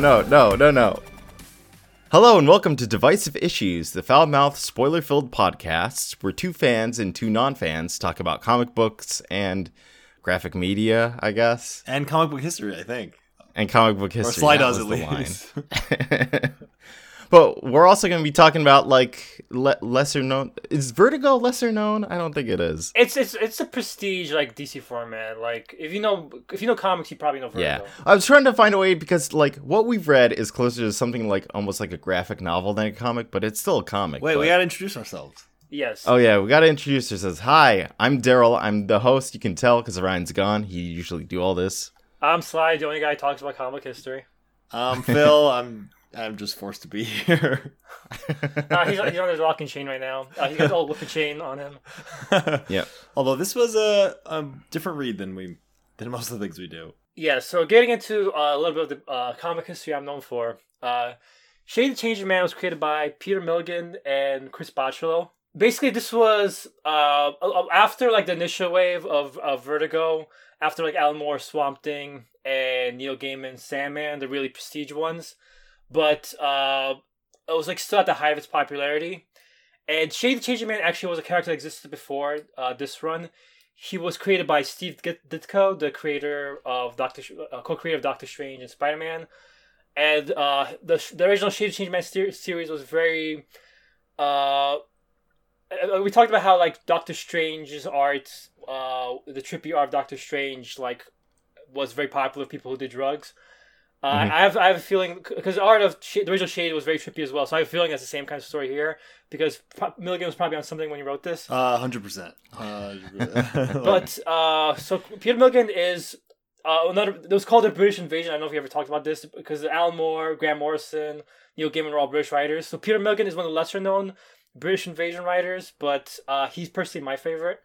no, no, no, no, no. Hello and welcome to Divisive Issues, the foul mouthed, spoiler filled podcast where two fans and two non fans talk about comic books and graphic media, I guess, and comic book history, I think. and comic book history. Or Sly does at least. line. but we're also going to be talking about like le- lesser known. Is Vertigo lesser known? I don't think it is. It's it's it's a prestige like DC format. Like if you know if you know comics, you probably know Yeah, I was trying to find a way because like what we've read is closer to something like almost like a graphic novel than a comic, but it's still a comic. Wait, but- we gotta introduce ourselves. Yes. Oh yeah, we gotta introduce ourselves. Hi, I'm Daryl. I'm the host. You can tell because Ryan's gone. He usually do all this. I'm Sly, the only guy who talks about comic history. I'm Phil, I'm I'm just forced to be here. Uh, he's, he's on his rocking chain right now. Uh, he got all whipping chain on him. yeah. Although this was a, a different read than we than most of the things we do. Yeah. So getting into uh, a little bit of the uh, comic history I'm known for. Uh, Shade the Changing Man was created by Peter Milligan and Chris Bachalo. Basically, this was uh, uh, after like the initial wave of, of Vertigo, after like Alan Moore, Swamp Thing, and Neil Gaiman, Sandman, the really prestige ones. But uh, it was like still at the height of its popularity. And Shade the Changing Man actually was a character that existed before uh, this run. He was created by Steve Ditko, the creator of Doctor, uh, co-creator of Doctor Strange and Spider Man. And uh, the the original Shade Changing Man ser- series was very. Uh, uh, we talked about how like Doctor Strange's art, uh, the trippy art of Doctor Strange, like was very popular with people who did drugs. Uh, Mhm. I have I have a feeling because the art of Sh- the original Shade was very trippy as well. So I have a feeling that's the same kind of story here because pro- Milligan was probably on something when he wrote this. Uh, hundred percent. But uh, so Peter Milligan is uh, another. It was called the British Invasion. I don't know if we ever talked about this because Alan Moore, Grant Morrison, Neil Gaiman are all British writers. So Peter Milligan is one of the lesser known British Invasion writers, but uh, he's personally my favorite.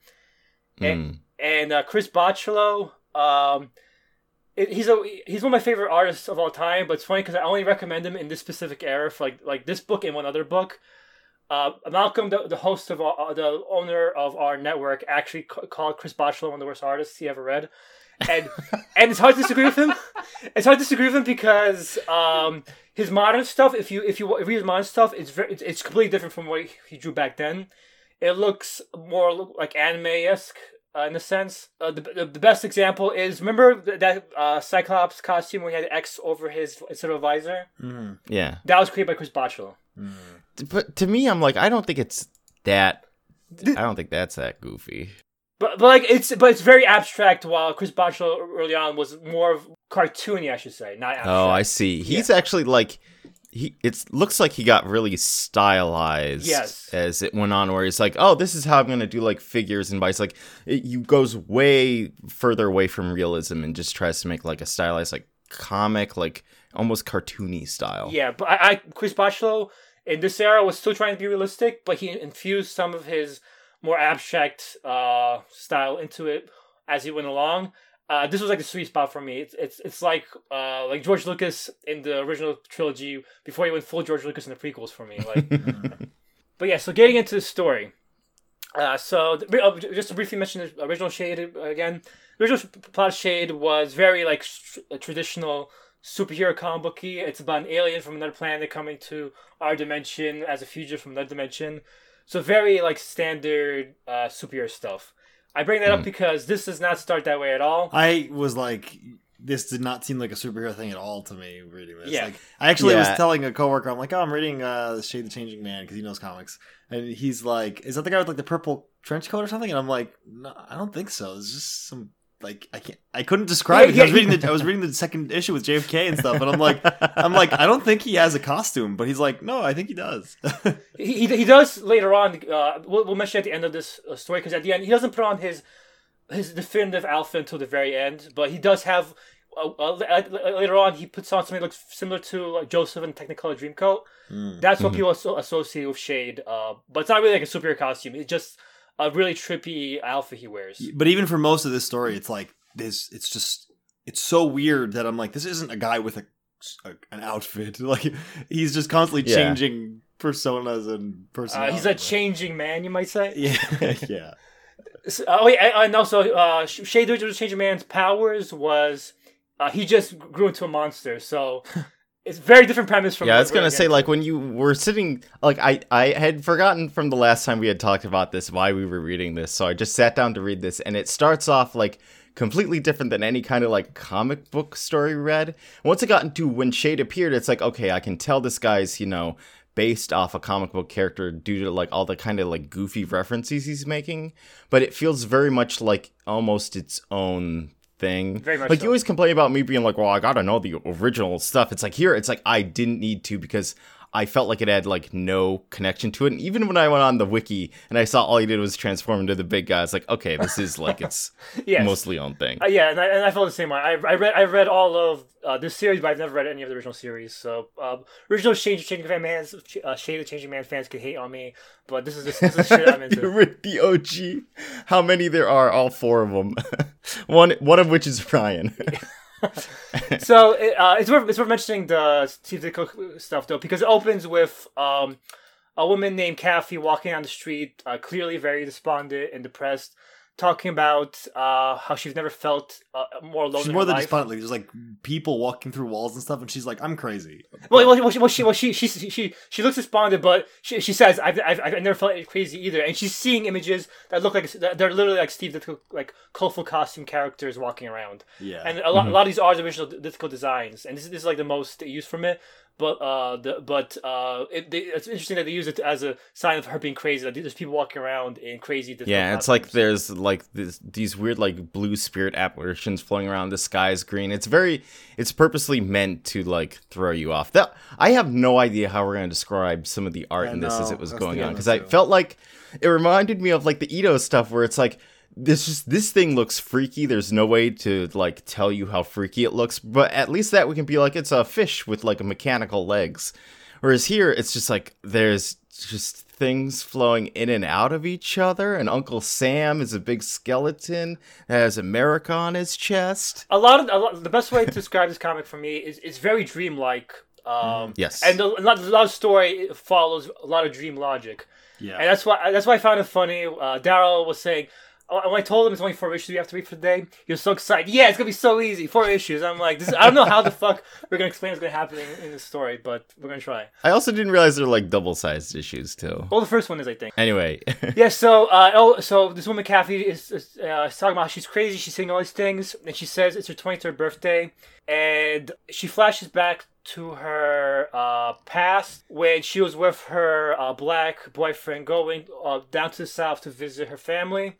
Mm. And uh, Chris Bachalo, um, it, he's a he's one of my favorite artists of all time. But it's funny because I only recommend him in this specific era for like like this book and one other book. Uh, Malcolm, the, the host of uh, the owner of our network, actually ca- called Chris Bachalo one of the worst artists he ever read, and and it's hard to disagree with him. It's hard to disagree with him because um, his modern stuff, if you if you read his modern stuff, it's very it's, it's completely different from what he drew back then. It looks more like anime esque uh, in a sense. Uh, the, the the best example is remember th- that uh, Cyclops costume where he had X over his instead of a visor. Mhm. Yeah, That was created by Chris Bachalo. but to me, I'm like, I don't think it's that. I don't think that's that goofy. But, but like it's but it's very abstract. While Chris Bachalo early on was more of cartoony, I should say, not abstract. Oh, I see. He's actually like he. It looks like he got really stylized. Yes. As it went on, where he's like, "Oh, this is how I'm gonna do like figures and bites." Like, it you goes way further away from realism and just tries to make like a stylized like comic, like almost cartoony style. Yeah, but I, I Chris Bachalo in this era was still trying to be realistic, but he infused some of his more abstract uh, style into it as he went along. Uh, this was like a sweet spot for me. It's it's it's like uh, like George Lucas in the original trilogy before he went full George Lucas in the prequels for me. Like, but yeah. So getting into the story. Uh, so th- uh, just to briefly mention the original Shade again. The original plot Shade was very like tr- traditional superhero comic booky. It's about an alien from another planet coming to our dimension as a fugitive from another dimension. So very like standard uh, superhero stuff. I bring that up because this does not start that way at all. I was like, this did not seem like a superhero thing at all to me. Reading this, Yeah. like, I actually Yeah. was telling a coworker, I'm like, oh, I'm reading uh, Shade the Changing Man because he knows comics, and he's like, is that the guy with like the purple trench coat or something? And I'm like, no, I don't think so. It's just some like I can't, I couldn't describe it. 'cause I was reading the, I was reading the second issue with JFK and stuff, and I'm like, I'm like, I don't think he has a costume, but he's like, no, I think he does. He, he, he does later on. Uh, we'll, we'll mention at the end of this uh, story because at the end he doesn't put on his his definitive outfit until the very end, but he does have. Uh, uh, later on, he puts on something that looks similar to like Joseph in Technicolor Dreamcoat. Mm. That's what people asso- associate with Shade. Uh, but it's not really like a superhero costume. It's just a really trippy alpha he wears. But even for most of this story, it's like this. It's just it's so weird that I'm like, this isn't a guy with a, a- an outfit. Like he's just constantly Yeah. changing personas and Uh, personalities. he's a changing man, you might say. Yeah, yeah. S- Oh yeah, and and also uh, Sh- Shade the Original Changing Man's powers was uh, he just grew into a monster. So it's very different premise from. yeah, I was gonna say like when you were sitting, like I I had forgotten from the last time we had talked about this why we were reading this, so I just sat down to read this, and it starts off like completely different than any kind of like comic book story read. Once it got into when Shade appeared, it's like okay, I can tell this guy's you know based off a comic book character due to like all the kind of like goofy references he's making, but it feels very much like almost its own thing. Very much like so. you always complain about me being like, well, I gotta know the original stuff. It's like here, it's like I didn't need to because I felt like it had like no connection to it. And even when I went on the wiki and I saw all he did was transform into the big guy, it's like, okay, this is like its Yes. mostly own thing. Uh, yeah, and I, and I felt the same way. I, I read I read all of uh, this series, but I've never read any of the original series. So uh, original Shade the Changing Man fans, uh, Shade the Changing Man fans could hate on me, but this is this, this is shit I'm into. You're with the OG. How many there are? All four of them. one one of which is Ryan. so it, uh, it's worth it's worth mentioning the Steve Ditko stuff though because it opens with um, a woman named Kathy walking down the street, uh, clearly very despondent and depressed, talking about uh, how she's never felt uh, more alone. She's in more her than life. despondent. Like, there's like people walking through walls and stuff, and she's like, "I'm crazy." Well, well, well, she, well, she, well, she, she, she, she looks despondent, but she, she says, I've, I've, I've never felt crazy either. And she's seeing images that look like, they're literally like Steve Ditko, like colorful costume characters walking around. Yeah, And a lot, a lot of these are the original Ditko designs. And this, this is like the most used from it. But uh, the, but uh, it, they, it's interesting that they use it as a sign of her being crazy. That there's people walking around in crazy. Ditko Yeah, it's like there's like this, these weird like blue spirit apparitions floating around. The sky is green. It's very, it's purposely meant to like throw you off. That I have no idea how we're gonna describe some of the art I in this as it was going on because I felt like it reminded me of like the Ito stuff where it's like this just this thing looks freaky. There's no way to like tell you how freaky it looks, but at least that we can be like it's a fish with like a mechanical legs. Whereas here it's just like there's just things flowing in and out of each other, and Uncle Sam is a big skeleton that has America on his chest. a lot of a lot, the best way to describe this comic for me is it's very dreamlike. Um, Yes. and a lot, a lot of story follows a lot of dream logic, yeah. and that's why that's why I found it funny. Uh, Daryl was saying. Uh, When I told him it's only four issues we have to read for the day, he was so excited. Yeah, it's gonna be so easy. Four issues. I'm like, this, I don't know how the fuck we're gonna explain what's gonna happen in, in the story, but we're gonna try. I also didn't realize they're like double sized issues too. Well, the first one is, I think. Anyway, Yeah, so uh, oh, so this woman Kathy is, is uh, is talking about how she's crazy. She's saying all these things, and she says it's her 23rd birthday, and she flashes back to her uh, past when she was with her uh, black boyfriend, going uh, down to the south to visit her family.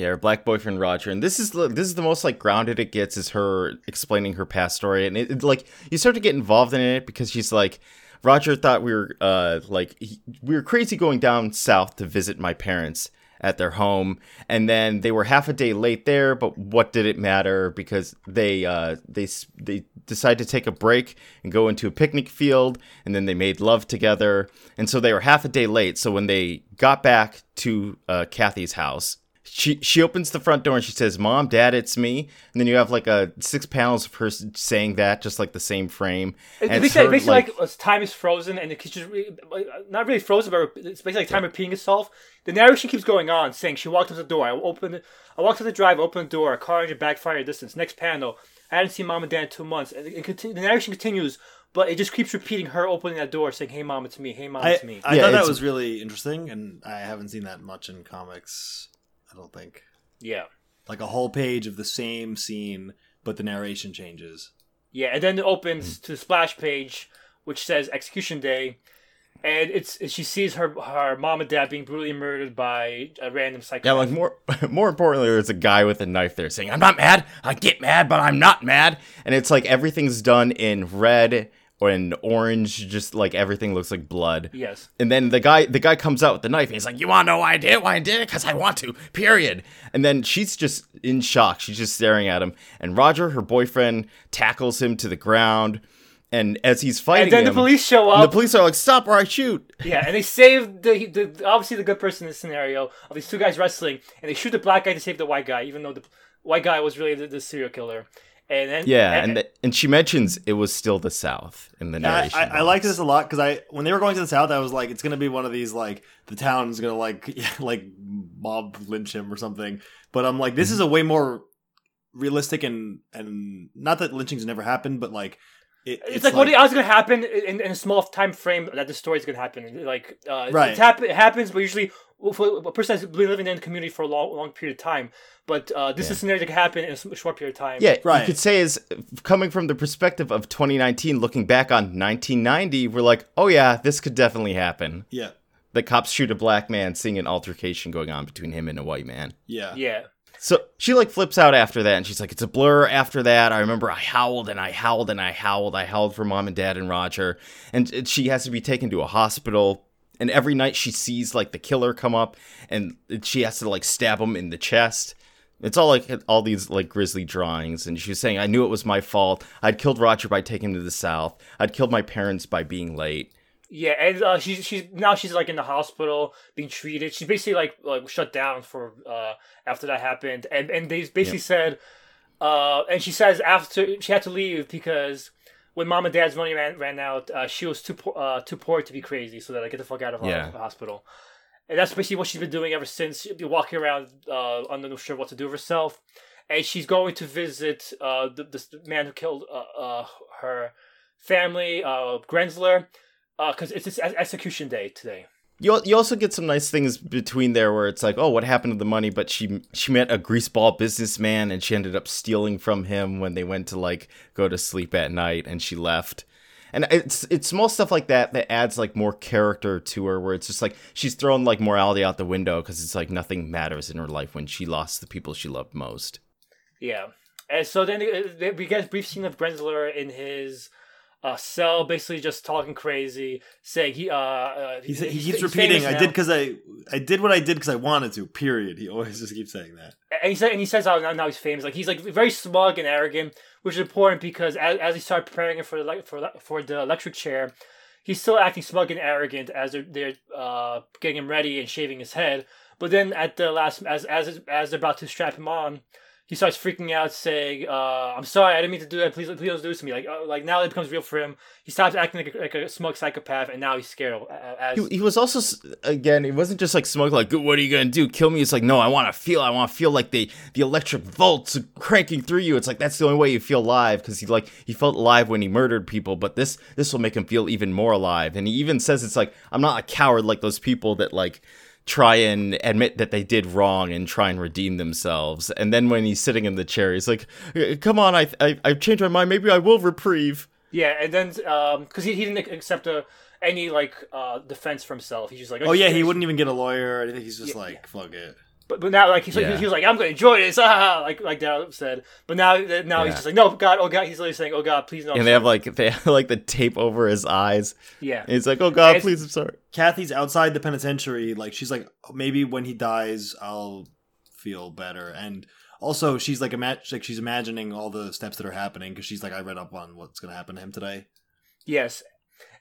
Yeah, her black boyfriend Roger, and this is this is the most like grounded it gets is her explaining her past story, and it, it, like you start to get involved in it because she's like, Roger thought we were uh like he, we were crazy going down south to visit my parents at their home, and then they were half a day late there, but what did it matter because they uh they they decided to take a break and go into a picnic field, and then they made love together, and so they were half a day late. So when they got back to uh, Kathy's house she she opens the front door and she says, "Mom, Dad, it's me." And then you have like a six panels of her saying that, just like the same frame. And basically, it's her, basically like, uh, time is frozen, and it's just re- uh, not really frozen, but it's basically like time repeating itself. The narration keeps going on, saying she walked up the door. I opened, it- I walked to the drive, opened the door. A car engine backfired distance. Next panel. I hadn't seen mom and dad in two months. And it, it conti- the narration continues, but it just keeps repeating her opening that door, saying, "Hey, mom, it's me. Hey, mom, I, it's me." I Yeah, thought that was really interesting, and I haven't seen that much in comics. I don't think yeah, like a whole page of the same scene, but the narration changes. yeah. And then it opens mm-hmm. to the splash page, which says "Execution Day." And it's she sees her her mom and dad being brutally murdered by a random psychopath. Yeah, like more more importantly, there's a guy with a knife there saying, "I'm not mad. I get mad, but I'm not mad." And it's like everything's done in red in orange, just like everything looks like blood. yes. And then the guy the guy comes out with the knife and he's like, You wanna know why I did it? Why I did it? Because I want to. Period. And then she's just in shock. She's just staring at him. And Roger, her boyfriend, tackles him to the ground. And as he's fighting And then the police show up and the police are like, Stop or I shoot. Yeah, and they save the, the obviously the good person in this scenario of these two guys wrestling, and they shoot the black guy to save the white guy, even though the white guy was really the, the serial killer. And then Yeah, and the, and she mentions it was still the South in the narration. I, I liked this a lot because I when they were going to the south, I was like, it's gonna be one of these like the town's gonna like like mob lynch him or something. But I'm like, this mm-hmm. is a way more realistic and and not that lynchings never happened, but like it, It's, like, what else is gonna happen in, in a small time frame that the story is gonna happen. Like, uh, Right. it's hap- it happens, but usually for a person that's been living in the community for a long, long period of time. But uh, this is a scenario that can happen in a short period of time. Yeah, Right. you could say is coming from the perspective of 2019, looking back on 1990, we're like, oh yeah, this could definitely happen. yeah, The cops shoot a black man, seeing an altercation going on between him and a white man. yeah, yeah. So she like flips out after that, and she's like, "It's a blur." After that, I remember I howled and I howled and I howled. I howled for mom and dad and Roger, and she has to be taken to a hospital. And every night she sees like the killer come up, and she has to like stab him in the chest. It's all like all these like grisly drawings, and she was saying, "I knew it was my fault. I'd killed Roger by taking him to the south. I'd killed my parents by being late." Yeah, and uh, she's she's now she's like in the hospital being treated. She's basically like like shut down for uh after that happened, and and they basically said, uh, and she says after she had to leave because when mom and dad's money ran, ran out, uh, she was too poor uh, too poor to be crazy, so that like get the fuck out of Yeah. the hospital. And that's basically what she's been doing ever since. She'd be walking around uh, unsure sure what to do with herself, and she's going to visit uh the, this man who killed uh, uh her family, uh Grenzler because it's his execution day today. You, you also get some nice things between there where it's like, oh, what happened to the money? But she she met a greaseball businessman and she ended up stealing from him when they went to like go to sleep at night and she left. And it's it's small stuff like that that adds like more character to her where it's just like she's thrown like morality out the window because it's like nothing matters in her life when she lost the people she loved most. Yeah, and so then uh, we get a brief scene of Grenzler in his uh, cell, basically just talking crazy, saying he uh, uh He, he keeps he's repeating, "I now." did because I, I did what I did because I wanted to." Period. He always just keeps saying that. and he said, and he says how now, now he's famous. Like he's like very smug and arrogant, which is important because as, as he started preparing him for the for for the electric chair, he's still acting smug and arrogant as they're they're uh getting him ready and shaving his head. But then at the last, as as as they're about to strap him on, he starts freaking out, saying, uh, "I'm sorry, I didn't mean to do that. Please, please don't do this to me." Like, uh, like now it becomes real for him. He stops acting like a, like a smug psychopath, and now he's scared. As He, he was also again. It wasn't just like smug, like what are you gonna do? Kill me? It's like no, I want to feel. I want to feel like the the electric volts cranking through you. It's like that's the only way you feel alive because he like he felt alive when he murdered people, but this this will make him feel even more alive. And he even says it's like I'm not a coward like those people that like try and admit that they did wrong and try and redeem themselves. And then when he's sitting in the chair, he's like, "Come on, I I I've changed my mind. Maybe I will reprieve." yeah, and then um, because he, he didn't accept a, any like uh defense for himself. He's just like, Oh yeah, he wouldn't even get a lawyer or anything. He's just like, "Fuck it." But, but now like he's like, Yeah. he was like, I'm gonna enjoy this, ah, like like Daryl said. But now now Yeah. he's just like, no, God, oh God, he's literally saying, oh God, please no. I'm And they have like they have like the tape over his eyes. yeah. And he's like, "Oh God, It's- please, I'm sorry." Kathy's outside the penitentiary. Like she's like, maybe when he dies, I'll feel better. And also, she's like, ima- like she's imagining all the steps that are happening because she's like, I read up on what's gonna happen to him today. Yes.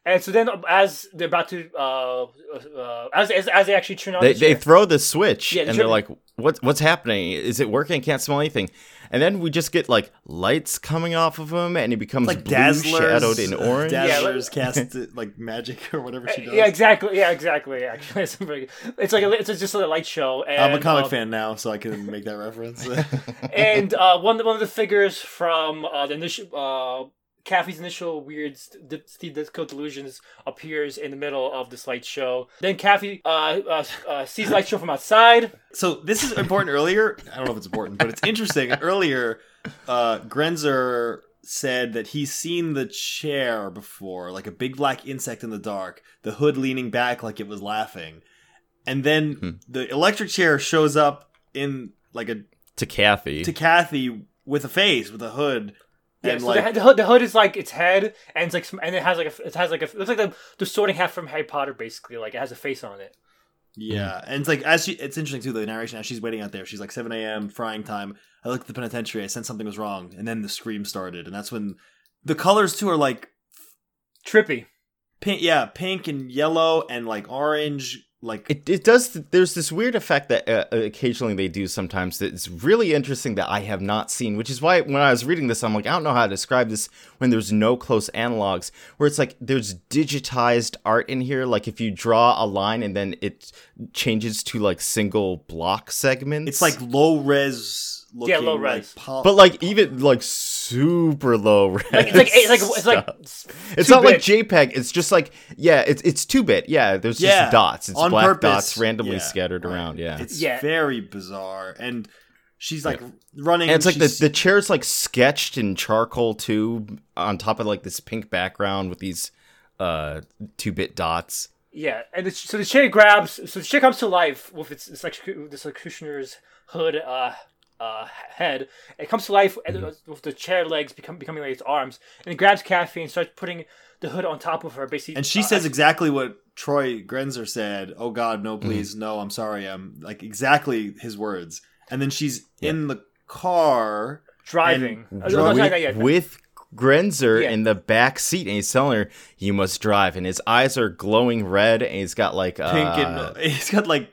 And so then, as they're about to, uh, uh, as, as as they actually turn on They, the they throw the switch Yeah, they and they're like, "What's what's happening? Is it working? I can't smell anything." And then we just get like lights coming off of him, and he becomes Like blue, Dazzler's shadowed in orange. Dazzler's cast like magic or whatever she does. yeah, exactly. Yeah, exactly. Actually, it's, very, it's like a, it's just a light show. And, I'm a comic uh, fan now, so I can make that reference. and uh, one one of the figures from uh, the initial uh, Kathy's initial weird st- Steve Ditko delusions appears in the middle of this light show. Then Kathy uh, uh, uh, sees the light show from outside. So this is important earlier. I don't know if it's important, but it's interesting. earlier, uh, Grenzer said that he's seen the chair before, like a big black insect in the dark, the hood leaning back like it was laughing. And then Hmm. the electric chair shows up in like a to Kathy. to Kathy with a face, with a hood. Yeah, and so like the, the hood the hood is like its head, and it's like, and it has like a it has like a it looks like the the sorting hat from Harry Potter basically. Like it has a face on it. Yeah, hmm. and it's like as she, it's interesting too. The narration as she's waiting out there, she's like 7 a.m. frying time. I looked at the penitentiary. I sensed something was wrong, and then the scream started, and that's when the colors too are like Trippy. pink. Yeah, pink and yellow and like orange. Like it, it does there's this weird effect that uh, occasionally they do sometimes that's really interesting that i have not seen which is why when i was reading this i'm like i don't know how to describe this when there's no close analogs where it's like there's digitized art in here. Like if you draw a line and then it changes to like single block segments. It's like low res looking, Yeah, low like, res. But like even like super low res. Like, it's like it's like it's like stuff. It's two not like. JPEG. It's just like yeah, it's it's two bit. Yeah, there's Yeah, just dots. It's on black purpose. dots randomly Yeah, scattered right. around. Yeah, it's Yeah. very bizarre, and she's like running. and it's like the, she's- the chair's like sketched in charcoal too, on top of like this pink background with these uh two bit dots. Yeah, and it's, so the chair grabs. So the chair comes to life with its, its electric, this executioner's hood uh, uh, head. It comes to life Mm-hmm. with the chair legs become, becoming like its arms, and it grabs Kathy and starts putting the hood on top of her. Basically, and she uh, says exactly what Troy Grenzer said. Oh God, no, please, no, I'm sorry. I'm like exactly his words. And then she's in the car. driving. and Uh, no, no, with, with Grenzer Yeah. in the back seat, and he's telling her, "You must drive." And his eyes are glowing red, and he's got like uh, Pink and he's got like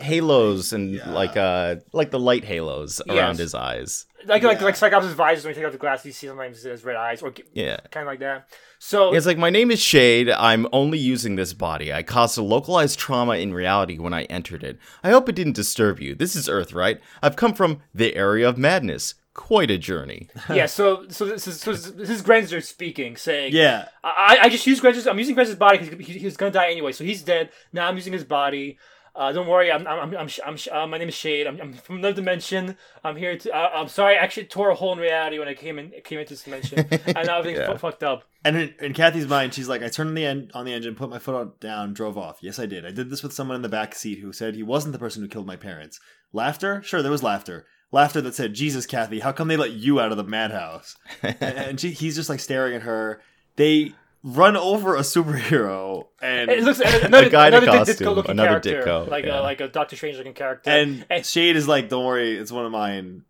halos and Yeah. like uh like the light halos Yes. around his eyes. like like Yeah. like Cyclops' visors when you take off the glasses, you see sometimes his red eyes or Yeah. kind of like that. So It's like, my name is Shade. I'm only using this body. I caused a localized trauma in reality when I entered it. I hope it didn't disturb you. This is Earth, right? I've come from the area of madness. Quite a journey. yeah, so so this is so this is Grenzer speaking, saying yeah. I, I just use Grenzer's. I'm using Grenzer's body because he, he was gonna die anyway. So he's dead. Now I'm using his body. Uh, don't worry. I'm I'm I'm, I'm, I'm uh, my name is Shade. I'm, I'm from another dimension. I'm here to. Uh, I'm sorry. I actually tore a hole in reality when I came in came into this dimension, and now everything's Yeah. fu- fucked up. And in, in Kathy's mind, she's like, I turned on the en- on the engine, put my foot on, down, drove off. Yes, I did. I did this with someone in the back seat who said he wasn't the person who killed my parents. Laughter? Sure, there was laughter. Laughter that said, Jesus, Kathy, how come they let you out of the madhouse? and she, he's just like staring at her. They run over a superhero and It looks another, guy in a costume, looking another character, Ditko, like yeah. a like a Doctor Strange looking character. and And- Shade is like, Don't worry, it's one of mine.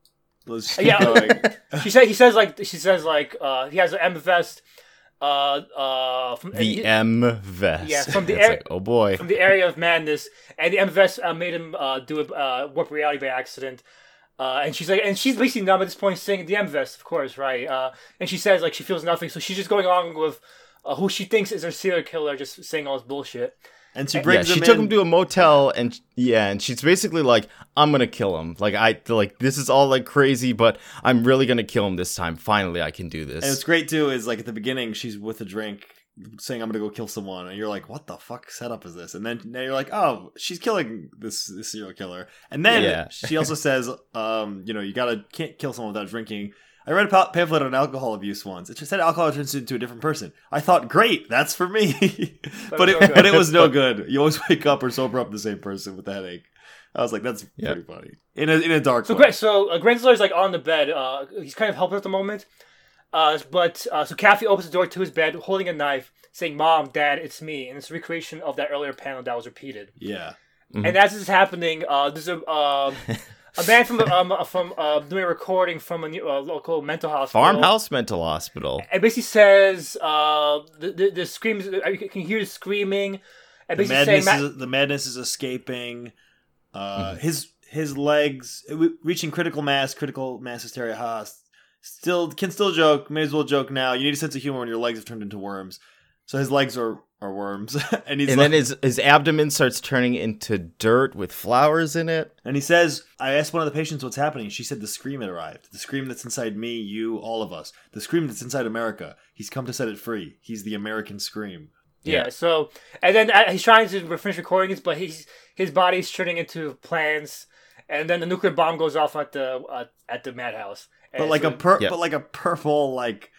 Let's Yeah. going. she said he says like she says like uh, he has an M vest. Uh, uh, from, The he- M vest. Yeah, from the air- like, oh boy. from the area of madness, and the M vest uh, made him uh, do a uh, warp reality by accident. Uh, and she's like, and she's basically numb at this point, saying the M vest, of course, right? Uh, and she says like she feels nothing, so she's just going along with uh, who she thinks is her serial killer, just saying all this bullshit. And she Yeah, brings she him took in. him to a motel, and yeah, and she's basically like, "I'm gonna kill him. Like I like this is all like crazy, but I'm really gonna kill him this time. Finally, I can do this." And what's great too is like at the beginning she's with a drink saying I'm gonna go kill someone and you're like what the fuck setup is this and then now you're like oh she's killing this, this serial killer and then Yeah. she also says um you know you gotta can't kill someone without drinking I read a pamphlet on alcohol abuse once it just said alcohol turns you into a different person I thought great that's for me but it no but it was no good you always wake up or sober up the same person with a headache I was like that's Yeah. pretty funny in a in a dark So way. great. So uh, Grenzler's like on the bed. Uh, he's kind of helpless at the moment. Uh, but uh, so Kathy opens the door to his bed, holding a knife, saying, "Mom, Dad, it's me." And it's a recreation of that earlier panel that was repeated. yeah Mhm. And as this is happening, uh, there's a um, a man from um, from uh, doing a recording from a new, uh, local mental hospital. Farmhouse mental hospital. It basically says uh, the, the the screams. uh, You can hear the screaming. And the basically saying, madness "Ma- is, the madness is escaping. Uh, Mhm. His his legs reaching critical mass, critical mass hysteria. Ha, still can still joke. May as well joke now. You need a sense of humor when your legs have turned into worms. So his legs are are worms, and he's and like, then his his abdomen starts turning into dirt with flowers in it. and he says, "I asked one of the patients what's happening. She said the scream had arrived. The scream that's inside me, you, all of us. The scream that's inside America. He's come to set it free. He's the American scream." Yeah. Yeah. So, and then uh, he's trying to finish recordings, but he's his body's turning into plants, and then the nuclear bomb goes off at the uh, at the madhouse. But like so- a pur- Yeah. but like a purple like.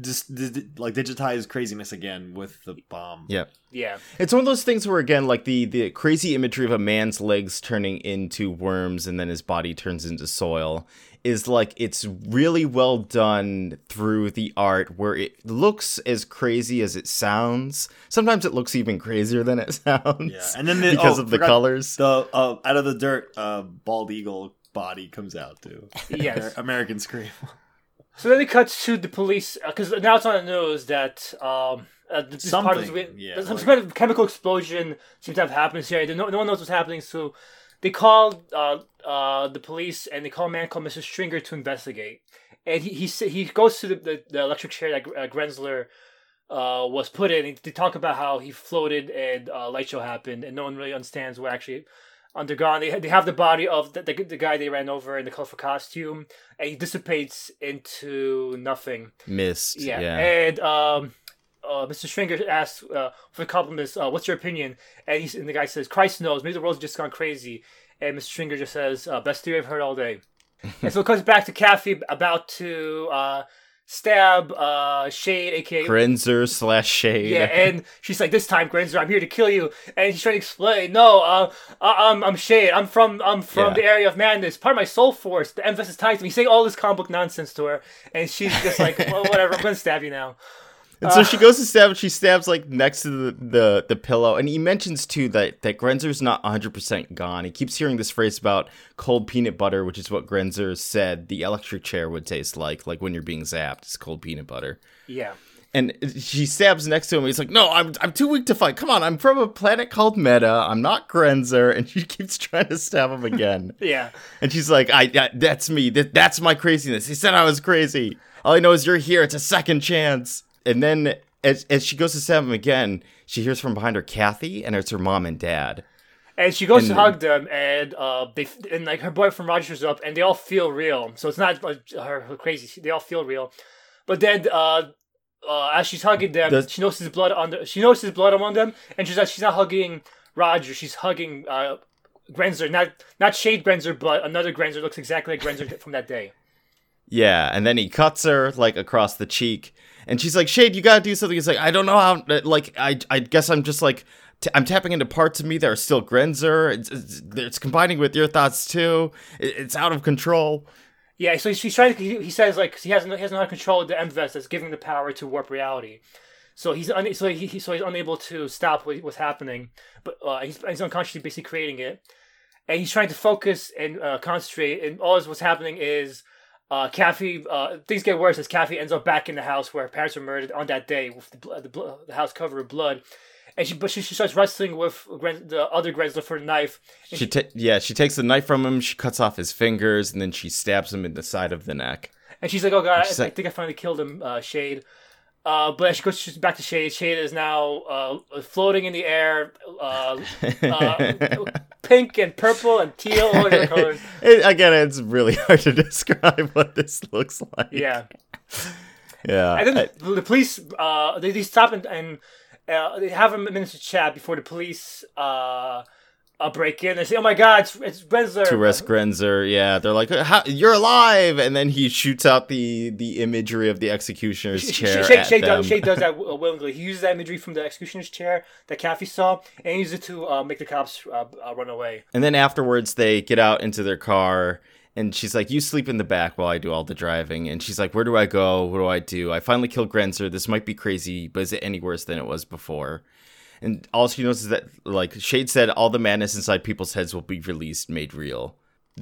Just, like digitize craziness again with the bomb. Yeah. yeah, It's one of those things where again, like the the crazy imagery of a man's legs turning into worms and then his body turns into soil is like it's really well done through the art where it looks as crazy as it sounds. Sometimes it looks even crazier than it sounds. Yeah, and then the, because oh, of the colors. The uh, out of the dirt, uh, bald eagle body comes out too. yes. American Scream. So then it cuts to the police because now it's on the news that um, uh, this part of the, yeah, some like- kind of chemical explosion seems to have happened here. No, no one knows what's happening, so they call uh, uh, the police and they call a man called Mr. Stringer to investigate. And he he, he goes to the, the, the electric chair that uh, Grenzler uh, was put in. They talk about how he floated and uh, light show happened, and no one really understands what actually undergone. They they have the body of the, the the guy they ran over in the colorful costume, and he dissipates into nothing. Missed. Yeah, Yeah. and um. Uh, Mr. Stringer asks uh, for the compliments, uh, what's your opinion? And, he's, and the guy says, Christ knows, maybe the world's just gone crazy. And Mr. Stringer just says, uh, best theory I've heard all day. and so it comes back to Kathy about to uh, stab uh, Shade, aka Grenzer slash Shade. yeah, and she's like, "This time, Grenzer, I'm here to kill you." And he's trying to explain, "No, uh, I- I'm I'm Shade. I'm from I'm from Yeah. the area of madness. Part of my soul force. The emphasis ties to me." He's saying all this comic book nonsense to her, and she's just like, well, "Whatever. I'm gonna stab you now." And so she goes to stab and she stabs like next to the, the, the pillow. And he mentions too that, that Grenzer's not 100% gone. He keeps hearing this phrase about cold peanut butter, which is what Grenzer said the electric chair would taste like, like when you're being zapped. It's cold peanut butter. Yeah. And she stabs next to him. He's like, "No, I'm I'm too weak to fight. Come on, I'm from a planet called Meta. I'm not Grenzer." And she keeps trying to stab him again. Yeah. and she's like, "I that, that's me. That, that's my craziness." He said I was crazy. All I know is you're here. It's a second chance. And then as as she goes to stab him again, she hears from behind her Kathy, and it's her mom and dad. And she goes And to hug them, and uh, they and like her boyfriend Roger shows up, and they all feel real. So it's not like her, her crazy; they all feel real. But then, uh, uh, as she's hugging them, Does- she notices blood on the, she notices blood among them, and she's not, she's not hugging Roger; she's hugging uh, Grenzer, not not Shade Grenzer, but another Grenzer looks exactly like Grenzer from that day. Yeah, and then he cuts her like across the cheek, and she's like, "Shade, you gotta do something." He's like, "I don't know how. Like, I I guess I'm just like." I'm tapping into parts of me that are still Grenzer. It's, it's, it's combining with your thoughts too. It, it's out of control. Yeah, so she's trying to. He, says like he hasn't he hasn't how to control the M vest that's giving the power to warp reality. So he's un, so he, he so he's unable to stop what, what's happening, but uh, he's he's unconsciously basically creating it, and he's trying to focus and uh, concentrate. And all is what's happening is. Uh, Kathy, uh, things get worse as Kathy ends up back in the house where her parents were murdered on that day with the, the, the house covered with blood, and she but she, she starts wrestling with the other Grensler for the knife. She ta- yeah, she takes the knife from him. She cuts off his fingers, and then she stabs him in the side of the neck. And she's like, "Oh God, I, She's I think I finally killed him, uh, Shade." Uh, but she goes back to Shade. Shade is now uh, floating in the air, uh, uh, pink and purple and teal, all different colors. It- again, it's really hard to describe what this looks like. Yeah, yeah. and then I- the, the police uh, they, they stop and, and uh, they have a minute to chat before the police uh, break in. They say, "Oh my God, it's it's Grenzer." to arrest Grenzer, yeah, they're like, How, "You're alive!" And then he shoots out the the imagery of the executioner's Sh- chair Shay, Shay does, Shay does that willingly. He uses that imagery from the executioner's chair that Kathy saw, and uses it to uh, make the cops uh, uh, run away. And then afterwards, they get out into their car, and she's like, "You sleep in the back while I do all the driving." And she's like, "Where do I go? What do I do? I finally killed Grenzer. This might be crazy, but is it any worse than it was before?" And all she knows is that, like Shade said, all the madness inside people's heads will be released, made real.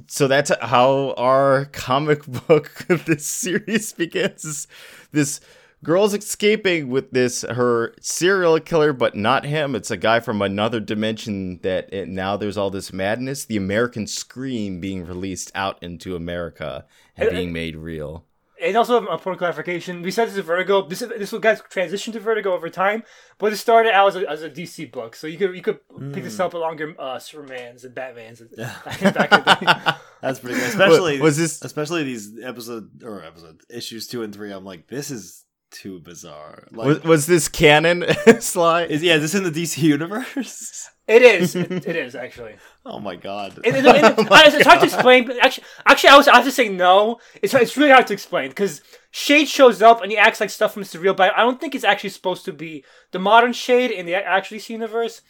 So that's how our comic book of this series begins. This girl's escaping with this her serial killer, but not him. It's a guy from another dimension. That it, now there's all this madness. The American Scream being released out into America and And- uh, being made real. And also, a point of clarification: we said this is Vertigo. This this will guys transition to Vertigo over time, but it started out as a, as a DC book, so you could you could pick this up along your uh, Supermans and Batmans. And, back in. That's pretty good. Especially was this- especially these episode or episode issues two and three. I'm like, this is too bizarre. Like, Was, was this canon, Sly? is yeah, is this in the DC universe? It is. It, it is actually. oh my god. It, it- it- it's, it's hard to explain. But actually, actually, I was I have to say no. It's it's really hard to explain because Shade shows up and he acts like stuff from Surreal, but I don't think it's actually supposed to be the modern Shade in the actually DC universe.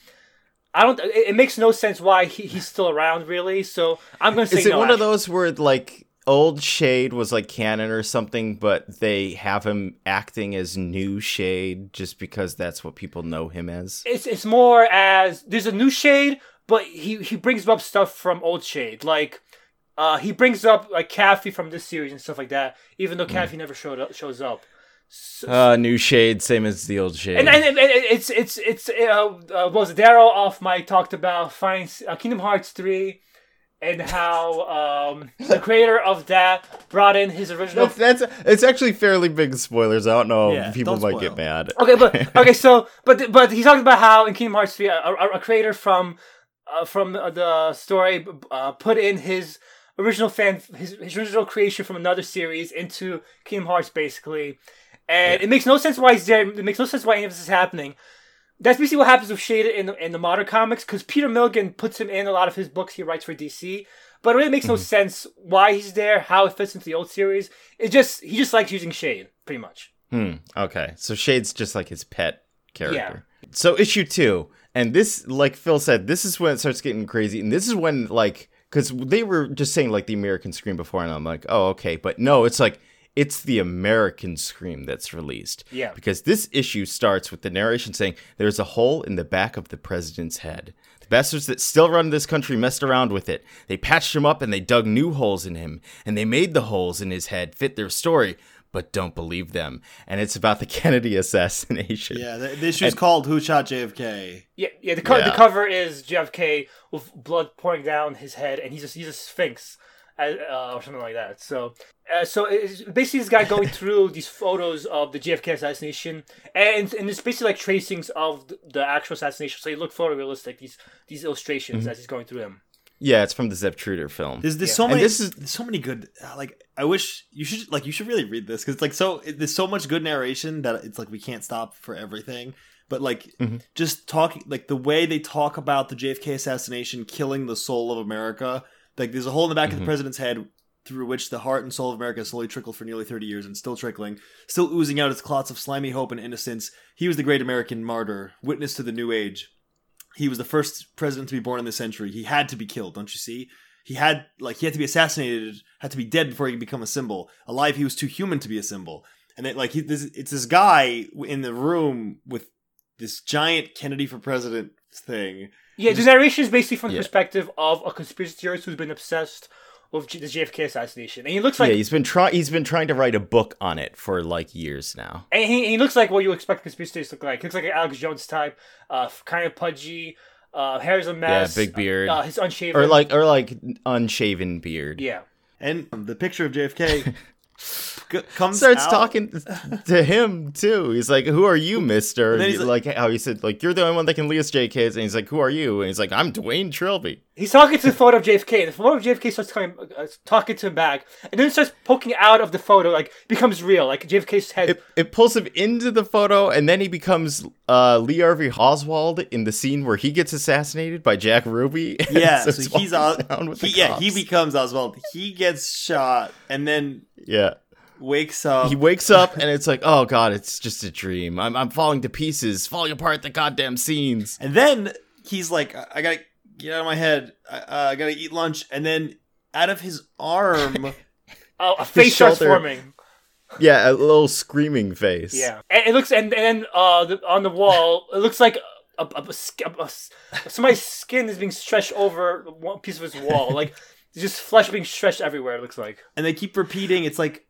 I don't. It, it makes no sense why he, he's still around, really. So I'm gonna say Is it no. one of those where like old Shade was like canon or something, but they have him acting as new Shade just because that's what people know him as? It's it's more as there's a new Shade, but he he brings up stuff from old Shade, like. Uh, he brings up like Kathy from this series and stuff like that, even though Kathy never showed up, shows up. So, Uh, new Shade, same as the old Shade. And, and, and it's it's it's uh, uh, was? Daryl off mic talked about finding uh, Kingdom Hearts three, and how um, the creator of that brought in his original. that's, that's it's actually fairly big spoilers. I don't know. Yeah, people don't might get mad. Okay, but okay, so but but he talked about how in Kingdom Hearts three, a, a, a creator from uh, from the, the story uh, put in his original fan his, his original creation from another series into Kingdom Hearts basically, and it makes no sense why he's there. It makes no sense why any of this is happening. That's basically what happens with Shade in the in the modern comics because Peter Milligan puts him in a lot of his books he writes for DC. But it really makes no sense why he's there, how it fits into the old series. It just he just likes using Shade, pretty much. Hmm. Okay. So Shade's just like his pet character. Yeah. So issue two, and this, like Phil said, this is when it starts getting crazy, and this is when like because they were just saying like the American Scream before, and I'm like, oh okay, but no, it's like it's the American Scream that's released. Yeah. Because this issue starts with the narration saying there's a hole in the back of the president's head. The bastards that still run this country messed around with it. They patched him up and they dug new holes in him, and they made the holes in his head fit their story, but don't believe them. And it's about the Kennedy assassination. Yeah, the, the issue is called "Who Shot JFK." Yeah, yeah. The, co- Yeah. the cover is JFK with blood pouring down his head, and he's a, he's a sphinx, uh, uh, or something like that. So, uh, so it's basically this guy going through these photos of the JFK assassination, and and it's basically like tracings of the, the actual assassination. So you look photorealistic. These these illustrations Mm-hmm. as he's going through them. Yeah, it's from the Zapruder film. There's, there's Yeah. so And many. this is- there's so many good. uh, Like I wish you should like you should really read this because like so it- there's so much good narration that it's like we can't stop for everything. But like Mhm. just talking like the way they talk about the JFK assassination killing the soul of America. Like there's a hole in the back of Mhm. the president's head through which the heart and soul of America slowly trickled for nearly 30 years and still trickling, still oozing out its clots of slimy hope and innocence. He was the great American martyr, witness to the new age. He was the first president to be born in this century. He had to be killed, don't you see? He had like he had to be assassinated, had to be dead before he could become a symbol. Alive, he was too human to be a symbol. And it, like he, this, it's this guy in the room with this giant Kennedy for president thing. Yeah, the narration is basically from the Yeah. perspective of a conspiracy theorist who's been obsessed with G- the JFK assassination, and he looks like yeah, he's been trying. He's been trying to write a book on it for like years now. And he, he looks like what you expect conspiracy theorists to look like. He looks like an Alex Jones type, uh, kind of pudgy, uh, hair's a mess. big beard. Uh, he's unshaven. Or like, or like unshaven beard. yeah. And the picture of JFK c- comes starts out- talking to him too. He's like, "Who are you, Mister?" And then And he's like, how he said, "Like you're the only one that can lead us JKs." And he's like, "Who are you?" And he's like, "I'm Dwayne Trilby." He's talking to the photo of JFK, and the photo of JFK starts coming, uh, talking to him back, and then it starts poking out of the photo, like becomes real, like JFK's head. It, it pulls him into the photo, and then he becomes uh, Lee Harvey Oswald in the scene where he gets assassinated by Jack Ruby. Yeah, so, he's he's walking Os- he, the yeah he becomes Oswald. He gets shot and then yeah. Wakes up. He wakes up and it's like, oh god, it's just a dream. I'm I'm falling to pieces, falling apart. The goddamn scenes. And then he's like, I, I gotta get out of my head. I, uh, I gotta eat lunch. And then out of his arm, uh, a face starts shoulder. forming. Yeah, a little screaming face. Yeah, and it looks, and and uh, the, on the wall, it looks like a, a, a, sk- a- a s- somebody's skin is being stretched over one piece of his wall, like just flesh being stretched everywhere. It looks like. and they keep repeating, it's like,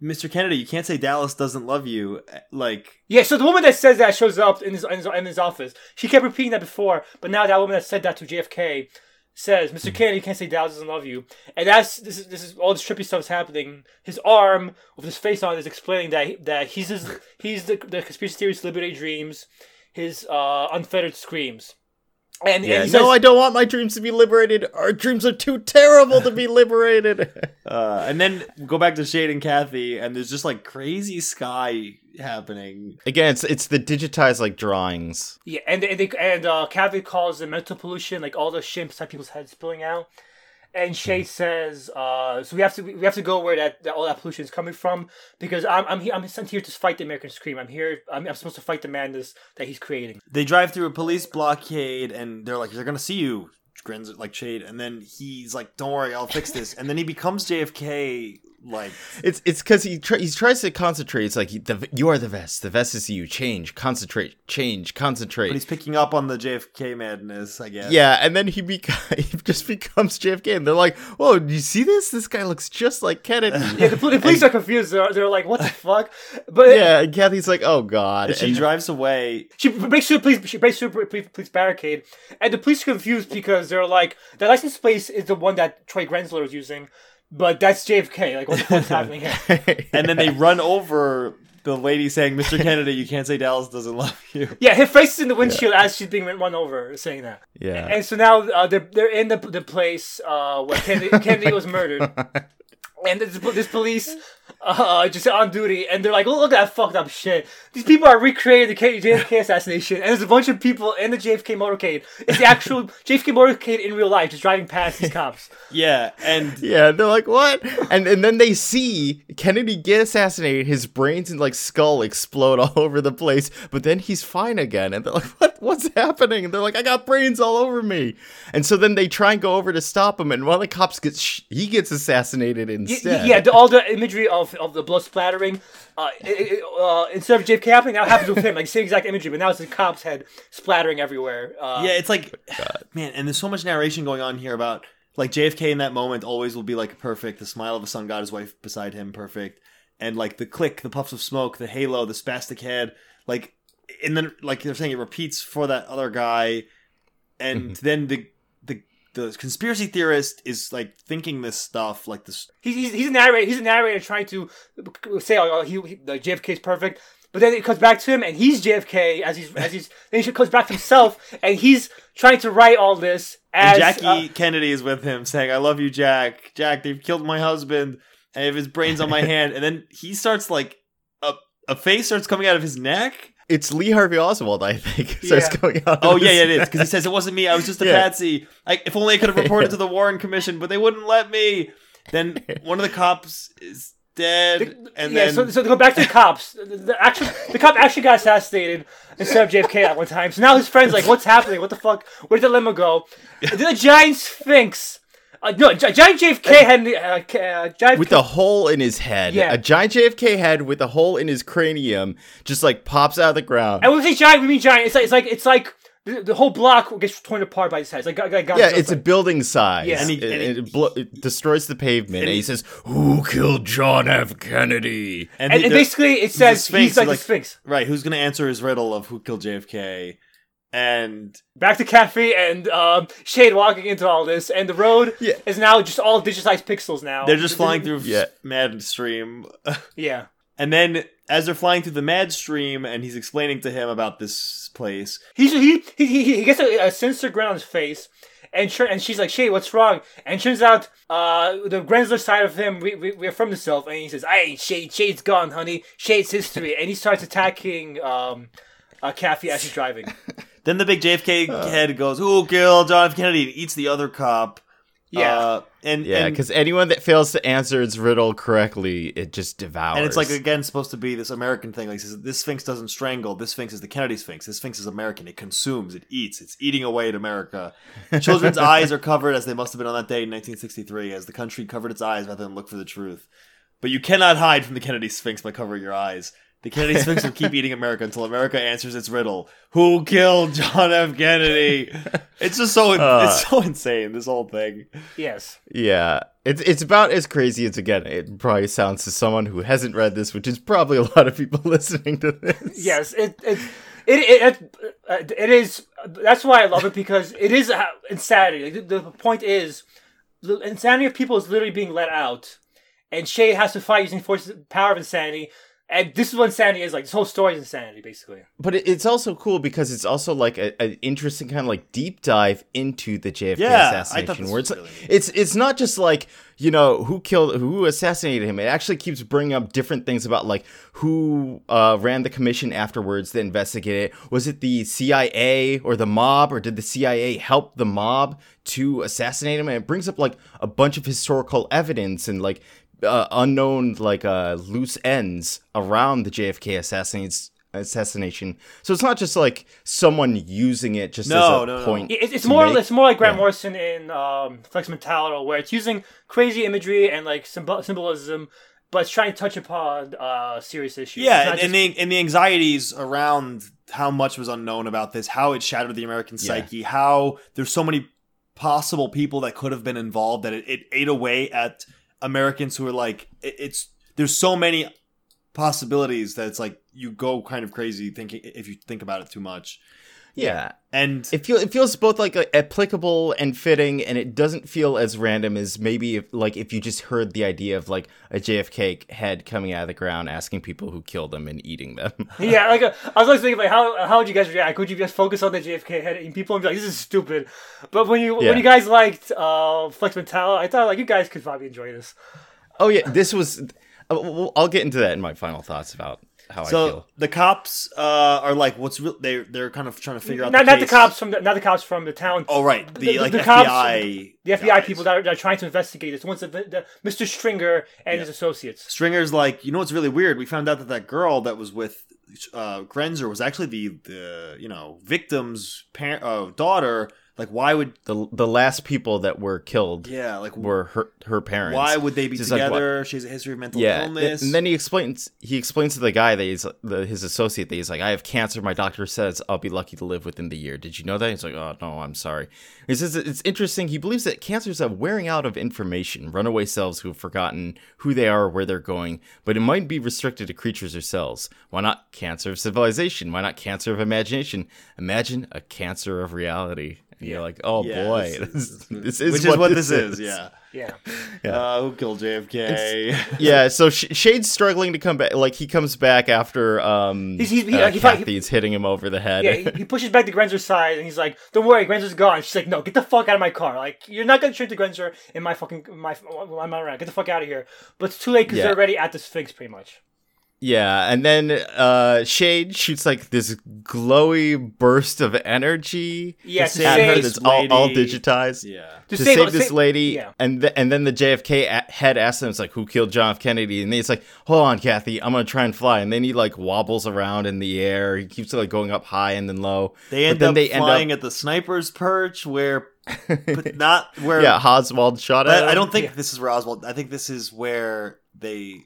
Mr. Kennedy, you can't say Dallas doesn't love you. Like, Yeah, so the woman that says that shows up in his, in his in his office. She kept repeating that before, but now that woman that said that to JFK says, "Mr. Kennedy, you can't say Dallas doesn't love you." And that's this is this is all this trippy stuff is happening. His arm with his face on is explaining that he- that he's his, he's the the conspiracy theorist Liberty Dreams, his uh, unfettered screams. And, Yeah, and he no, says, I don't want my dreams to be liberated. Our dreams are too terrible to be liberated. uh, and then go back to Shade and Kathy, and there's just like crazy sky happening. Again, it's it's the digitized like drawings. Yeah, and and they, and uh, Kathy calls the mental pollution, like all the shit inside people's heads spilling out. And Shay says, uh, "So we have to we have to go where that, that all that pollution is coming from because I'm I'm here I'm sent here to fight the American Scream. I'm here I'm, I'm supposed to fight the madness that he's creating." They drive through a police blockade, and they're like, "They're gonna see you." Grins like Shade, and then he's like, "Don't worry, I'll fix this." And then he becomes JFK. Like, It's it's because he try, he tries to concentrate. It's like he, the you are the vest. The vest is you. Change, concentrate, change, concentrate. but he's picking up on the JFK madness, I guess. yeah, and then he beca- he just becomes JFK, and they're like, "Whoa, do you see this? This guy looks just like Kennedy." Yeah, the, pol- the police are confused. They're, they're like, "What the fuck?" But yeah, and Kathy's like, "Oh God." And she And- drives away. She breaks through the police. She breaks through the police, police barricade, and the police are confused because they're like, the license plate is the one that Troy Grenzler is using, but that's JFK. Like, what the fuck's happening here? And then they run over the lady saying, "Mr. Kennedy, you can't say Dallas doesn't love you." Yeah, her face is in the windshield as she's being run over, saying that. Yeah. And so now uh, they're they're in the the place uh, where Kennedy, Kennedy was murdered, and this, this police uh, just on duty, and they're like, "Oh, look at that fucked up shit. These people are recreating the K- JFK assassination, and there's a bunch of people in the JFK motorcade. It's the actual JFK motorcade in real life, just driving past these cops. Yeah, and Yeah, they're like, what? And and then they see Kennedy get assassinated, his brains and like skull explode all over the place, but then he's fine again. And they're like, what what's happening? And they're like, I got brains all over me. And so then they try and go over to stop him, and one of the cops gets sh- he gets assassinated Y- instead. Yeah, the, all the imagery of, of the blood splattering, uh, it, it, uh, instead of JFK happening, that happens with him. Like same exact imagery, but now it's the cop's head splattering everywhere. Uh, yeah, it's like, man, and there's so much narration going on here about like JFK in that moment always will be like perfect. The smile of a sun god, his wife beside him, perfect, and like the click, the puffs of smoke, the halo, the spastic head, like, and then like they're saying, it repeats for that other guy, and then the the conspiracy theorist is like thinking this stuff, like this. He's, he's, he's a narrator. He's a narrator trying to say, "Oh, he, he the JFK is perfect," but then it comes back to him, and he's JFK as he's as he's then he comes back to himself, and he's trying to write all this as And Jackie uh, Kennedy is with him, saying, "I love you, Jack. Jack, they've killed my husband. I have his brains on my hand." And then he starts like a a face starts coming out of his neck. It's Lee Harvey Oswald, I think, starts Yeah. going out. Oh yeah, yeah, it is because he says it wasn't me. I was just a Yeah. patsy. I, if only I could have reported to the Warren Commission, but they wouldn't let me. Then one of the cops is dead, and yeah, then so, so to go back to the cops, the, the actual the cop actually got assassinated instead of JFK at one time. So now his friend's like, "What's happening? What the fuck? Where did the limo go?" And then the giant sphinx, uh, no, gi- giant JFK had uh, ca- uh, giant with a hole in his head. Yeah. A giant JFK head with a hole in his cranium just like pops out of the ground. And when we say giant, we mean giant. It's like it's like it's like the, the whole block gets torn apart by his head. It's like, like Yeah, it's a building size. Yeah. And And he- it, and he- it blo- it destroys the pavement. And, he- he says, "Who killed John F. Kennedy?" and, and the- basically it says sphinx, he's like, like- the Sphinx. right, who's gonna answer his riddle of who killed JFK? And Back to Kathy and um, Shade walking into all this, and the road Yeah. is now just all digitized pixels now. they're just flying through Yeah. mad stream. Yeah. And then as they're flying through the mad stream, and he's explaining to him about this place, He's, he, he, he, he gets a, a sinister grin on his face, and sure, and she's like, Shay, what's wrong? And turns out, uh, the Grenzer side of him, we, we, we're from the Self, and he says, I ain't Shade, Shade's gone, honey, Shade's history. And he starts attacking, um, uh, Kathy as she's driving. Then the big JFK head goes, "Who killed John F. Kennedy?" and eats the other cop. Yeah. Uh, and Yeah, because anyone that fails to answer its riddle correctly, it just devours. and it's like again supposed to be this American thing. Like says, this Sphinx doesn't strangle. This Sphinx is the Kennedy Sphinx. This Sphinx is American. It consumes. It eats. It's eating away at America. Children's eyes are covered as they must have been on that day in 1963, as the country covered its eyes rather than look for the truth. But you cannot hide from the Kennedy Sphinx by covering your eyes. The Kennedy Sphinx will keep eating America until America answers its riddle: Who killed John F. Kennedy? It's just so Uh. it's so insane. This whole thing. yes. yeah, it's it's about as crazy as again. It probably sounds to someone who hasn't read this, which is probably a lot of people listening to this. Yes, it it it it, it, uh, it is. That's why I love it because it is uh, insanity. Like, the, the point is, the insanity of people is literally being let out, and Shay has to fight using forces, power of insanity. And this is what insanity is like. This whole story is insanity, basically. But it, it's also cool because it's also like an interesting kind of like deep dive into the JFK Yeah, assassination, where it's really neat. it's it's not just like you know who killed who assassinated him. It actually keeps bringing up different things about like who uh, ran the commission afterwards that investigated. it. Was it the CIA or the mob, or did the CIA help the mob to assassinate him? And it brings up like a bunch of historical evidence and like uh, unknown like uh, loose ends around the JFK assassinates assassination. So it's not just like someone using it just No, as a no, no. point. It, it's more make. it's more like Grant Yeah. Morrison in um, Flex Mentallo, where it's using crazy imagery and like symbol- symbolism, but it's trying to touch upon uh, serious issues. Yeah, not and, and the and the anxieties around how much was unknown about this, how it shattered the American Yeah. psyche, how there's so many possible people that could have been involved that it, it ate away at Americans who are like it, it's there's so many possibilities that it's like you go kind of crazy thinking if you think about it too much. Yeah. And It feel it feels both like applicable and fitting, and it doesn't feel as random as maybe if, like if you just heard the idea of like a JFK head coming out of the ground, asking people who killed him and eating them. Yeah, like uh, I was always thinking, like, how how would you guys react? Would you just focus on the JFK head and people and be like, "This is stupid"? But when you Yeah. when you guys liked uh, Flex Mentallo, I thought like you guys could probably enjoy this. oh yeah, this was. uh, I'll get into that in my final thoughts about how I so feel. the cops uh, are like, what's real? They they're kind of trying to figure out Not, the not the cops from the not the cops from the town. Oh right, the, The- the- like the cops- FBI. the FBI guys. people that are, that are trying to investigate this. Once the, the Mr. Stringer and his associates. Stringer's like, you know what's really weird? We found out that that girl that was with uh, Grenzer was actually the the you know victim's parent uh, daughter. Like, why would The the last people that were killed yeah like were her her parents. why would they be like, together? she has a history of mental yeah, illness. and then he explains he explains to the guy that he's the, his associate that he's like, I have cancer. My doctor says I'll be lucky to live within the year. Did you know that? He's like, Oh no, I'm sorry. He says it's interesting. He believes that cancer is a wearing out of information, runaway cells who have forgotten who they are or where they're going, but it might be restricted to creatures or cells. Why not cancer of civilization? Why not cancer of imagination? Imagine a cancer of reality. And you're like, oh Yeah, boy, this this, is- this is which what is what this is. Yeah. Yeah. Uh, who killed JFK? yeah, so Sh- Shade's struggling to come back. Like he comes back after um, He's- he's- he- uh, he fight- Kathy's hitting him over the head. Yeah, he, he pushes back to Grenzer's side and he's like, "Don't worry, Grenzer's gone." She's like, "No, get the fuck out of my car! Like, you're not gonna shoot the Grenzer in my fucking my my, my around. Get the fuck out of here!" But it's too late because Yeah. they're already at the Sphinx, pretty much. Yeah, and then uh, Shade shoots like this glowy burst of energy Yeah, at to her that's all, all digitized. yeah. To, save, this lady, yeah. and th- and then the JFK a- head asks him, "It's like who killed John F. Kennedy?" And then it's like, "Hold on, Kathy, I'm gonna try and fly." And then he like wobbles around in the air. He keeps like going up high and then low. They But end then up they end flying up- at the sniper's perch, where, but not where. Yeah, Oswald shot at I don't think Yeah. this is where Oswald. I think this is where they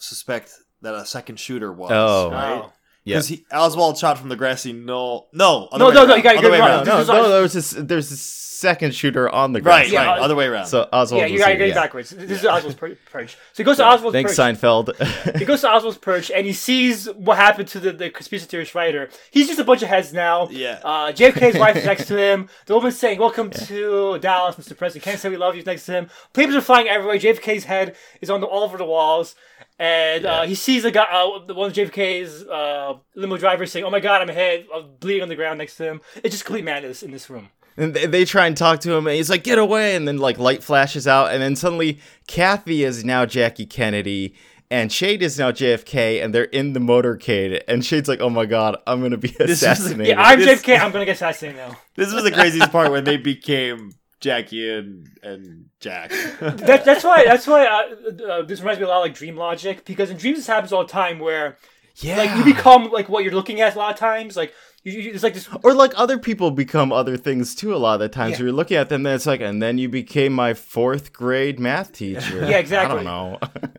suspect that a second shooter was. Oh. right. Oh. Yeah. Oswald shot from the grassy knoll. No, other No, way no, no, you gotta other it around. right. no, no, is- there's this there's a second shooter on the grass. Right. Yeah, right, uh, other way around. So Oswald Yeah, you was gotta here, get it yeah. backwards. This is Oswald's per- perch. So he goes to Oswald's Thanks, perch. Seinfeld. He goes to Oswald's perch and he sees what happened to the, the conspiracy theorist writer. He's just a bunch of heads now. Yeah. Uh, JFK's wife is next to him. The woman's saying, "Welcome to Dallas, Mr. President." Can't say we love you. Next to him. Papers are flying everywhere. JFK's head is on the, all over the walls, and uh, he sees the guy, uh, the one of JFK's uh, limo drivers saying, "Oh my God, I'm ahead, I'm bleeding on the ground next to him." It's just complete madness in this room. And they, they try and talk to him, and he's like, "Get away!" And then like light flashes out, and then suddenly Kathy is now Jackie Kennedy, and Shade is now JFK, and they're in the motorcade. And Shade's like, "Oh my god, I'm gonna be is- assassinated." Yeah, I'm This- JFK. I'm gonna get assassinated now. This was the craziest part when they became Jackie and and Jack. that, that's why. That's why uh, uh, this reminds me a lot of like dream logic because in dreams this happens all the time where yeah. like you become like what you're looking at a lot of times. Like you, you, it's like this. or like other people become other things too. A lot of the times Yeah. where you're looking at them, then it's like, and then you became my fourth grade math teacher. Yeah, exactly. I don't know.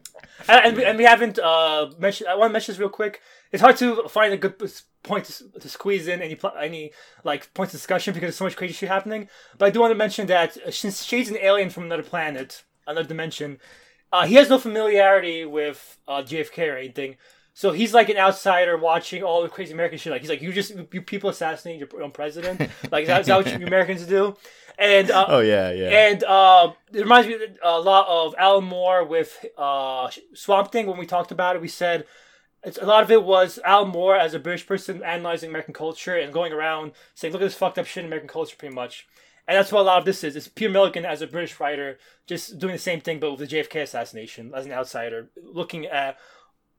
And, and, we, and we haven't uh, mentioned. I want to mention this real quick. It's hard to find a good point to, to squeeze in any any like points of discussion because there's so much crazy shit happening. But I do want to mention that uh, since Shade's an alien from another planet, another dimension, uh, he has no familiarity with uh, JFK or anything. So he's like an outsider watching all the crazy American shit. Like he's like, you just you people assassinate your own president. Like is that, is that what you Americans do? And uh, oh yeah, yeah. and uh, it reminds me a lot of Alan Moore with uh, Swamp Thing. When we talked about it, we said it's, a lot of it was Al Moore as a British person analyzing American culture and going around saying, "Look at this fucked up shit in American culture," pretty much. And that's what a lot of this is. It's Peter Milligan as a British writer just doing the same thing, but with the JFK assassination as an outsider, looking at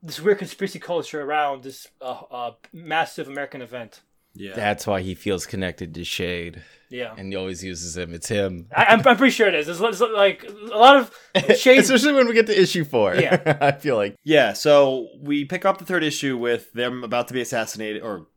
this weird conspiracy culture around this uh, uh, massive American event. Yeah. That's why he feels connected to Shade, Yeah. and he always uses him. It's him. I, I'm, I'm pretty sure it is. There's, there's like a lot of shades. Especially when we get to issue four. Yeah. I feel like Yeah, so we pick up the third issue with them about to be assassinated, or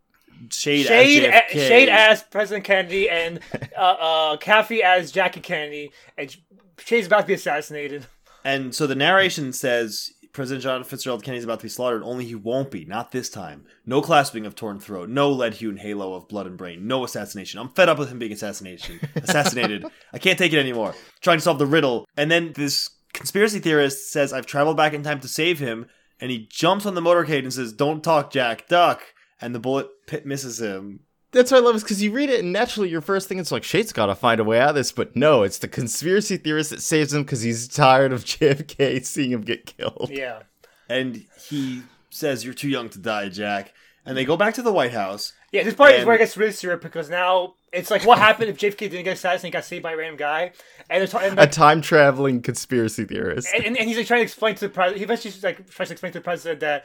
Shade, Shade, as a- Shade as President Kennedy, and uh, uh, Kathy as Jackie Kennedy, and Shade's about to be assassinated. And so the narration says President John Fitzgerald Kennedy's about to be slaughtered, only he won't be, not this time. No clasping of torn throat, no lead hewn halo of blood and brain, no assassination. I'm fed up with him being assassination assassinated. I can't take it anymore. Trying to solve the riddle. And then this conspiracy theorist says, I've traveled back in time to save him, and he jumps on the motorcade and says, Don't talk, Jack, duck. And the bullet pit misses him. That's what I love is because you read it and naturally your first thing is like Shade's got to find a way out of this, but no, it's the conspiracy theorist that saves him because he's tired of JFK seeing him get killed. Yeah. and he says, "You're too young to die, Jack." And they go back to the White House. Yeah, this part is where it gets really serious because now it's like what happened if JFK didn't get assassinated and got saved by a random guy, and they're talking. A time traveling conspiracy theorist. and, and, and he's like trying to explain to the president. He eventually like tries to explain to the president that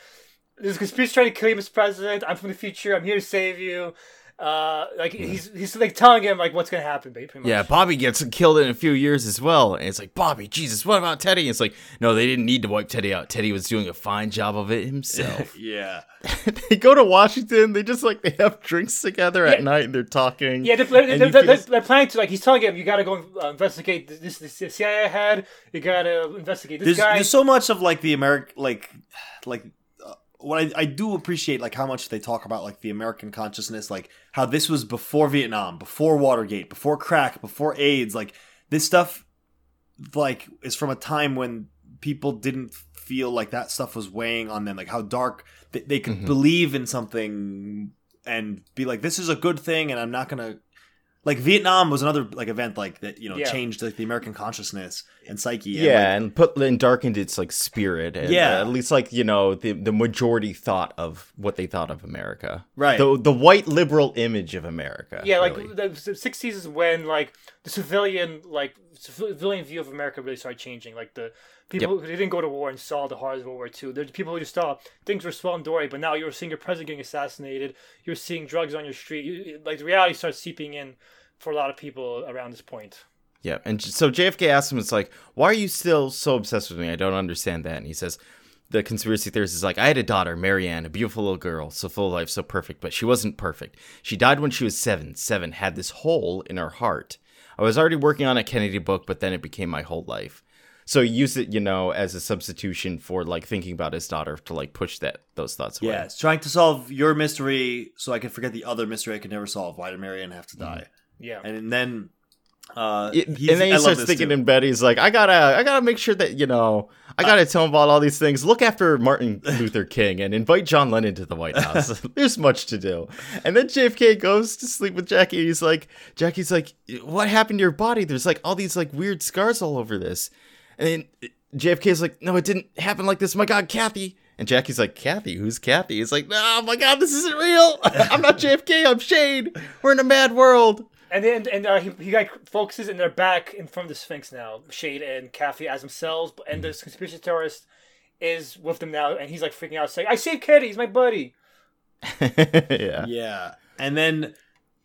there's a conspiracy trying to kill you, Mr. President. I'm from the future. I'm here to save you. Uh, like he's he's like telling him like what's gonna happen, ba- pretty much. Yeah, Bobby gets killed in a few years as well. And it's like, Bobby, Jesus, what about Teddy? It's like, no, they didn't need to wipe Teddy out. Teddy was doing a fine job of it himself. Yeah, they go to Washington. They just like they have drinks together at night and they're talking. Yeah, they're, they're, And they're, you they're, they're planning to like he's telling him you got to go uh, investigate this, this, this CIA head. You got to investigate this there's guy. there's so much of like the American like like what I, I do appreciate like how much they talk about like the American consciousness like how this was before Vietnam before Watergate before crack before AIDS like this stuff like is from a time when people didn't feel like that stuff was weighing on them like how dark they, they could Mhm. believe in something and be like this is a good thing and I'm not gonna like Vietnam was another like event like that you know Yeah. changed like the American consciousness and psyche and, Yeah, like, and put and darkened its like spirit. And, Yeah. uh, at least like you know the the majority thought of what they thought of America. Right. The the white liberal image of America. yeah, like really. the the sixties is when like the civilian like civilian view of America really started changing. Like the people who didn't go to war and saw the horrors of World War II. There's people who just saw things were swell and dory, but now you're seeing your president getting assassinated. You're seeing drugs on your street. You, like the reality starts seeping in for a lot of people around this point. Yeah, and so JFK asks him, "It's like, why are you still so obsessed with me? I don't understand that." And he says, "The conspiracy theorist is like, I had a daughter, Marianne, a beautiful little girl, so full of life, so perfect, but she wasn't perfect. She died when she was seven. Seven had this hole in her heart. I was already working on a Kennedy book, but then it became my whole life." So he used it, you know, as a substitution for like thinking about his daughter to like push that those thoughts away. Yeah, it's trying to solve your mystery so I can forget the other mystery I could never solve. Why did Marianne have to die? Yeah. And then, uh, It- he's- and then he love starts thinking too. in bed. He's like, I gotta, I gotta make sure that you know, I gotta tell him about all these things. Look after Martin Luther King and invite John Lennon to the White House. There's much to do. And then JFK goes to sleep with Jackie. He's like, Jackie's like, what happened to your body? There's like all these like weird scars all over this. And then JFK's like, no, it didn't happen like this. My God, Kathy. And Jackie's like, Kathy, who's Kathy? He's like, oh my God, this isn't real. I'm not JFK. I'm Shade. We're in a mad world. And then and uh, he, he like focuses and they're back in front of the Sphinx now. Shade and Kathy as themselves, but- and this conspiracy terrorist is with them now, and he's like freaking out, saying, "I saved Kenny. He's my buddy." yeah. Yeah, and then,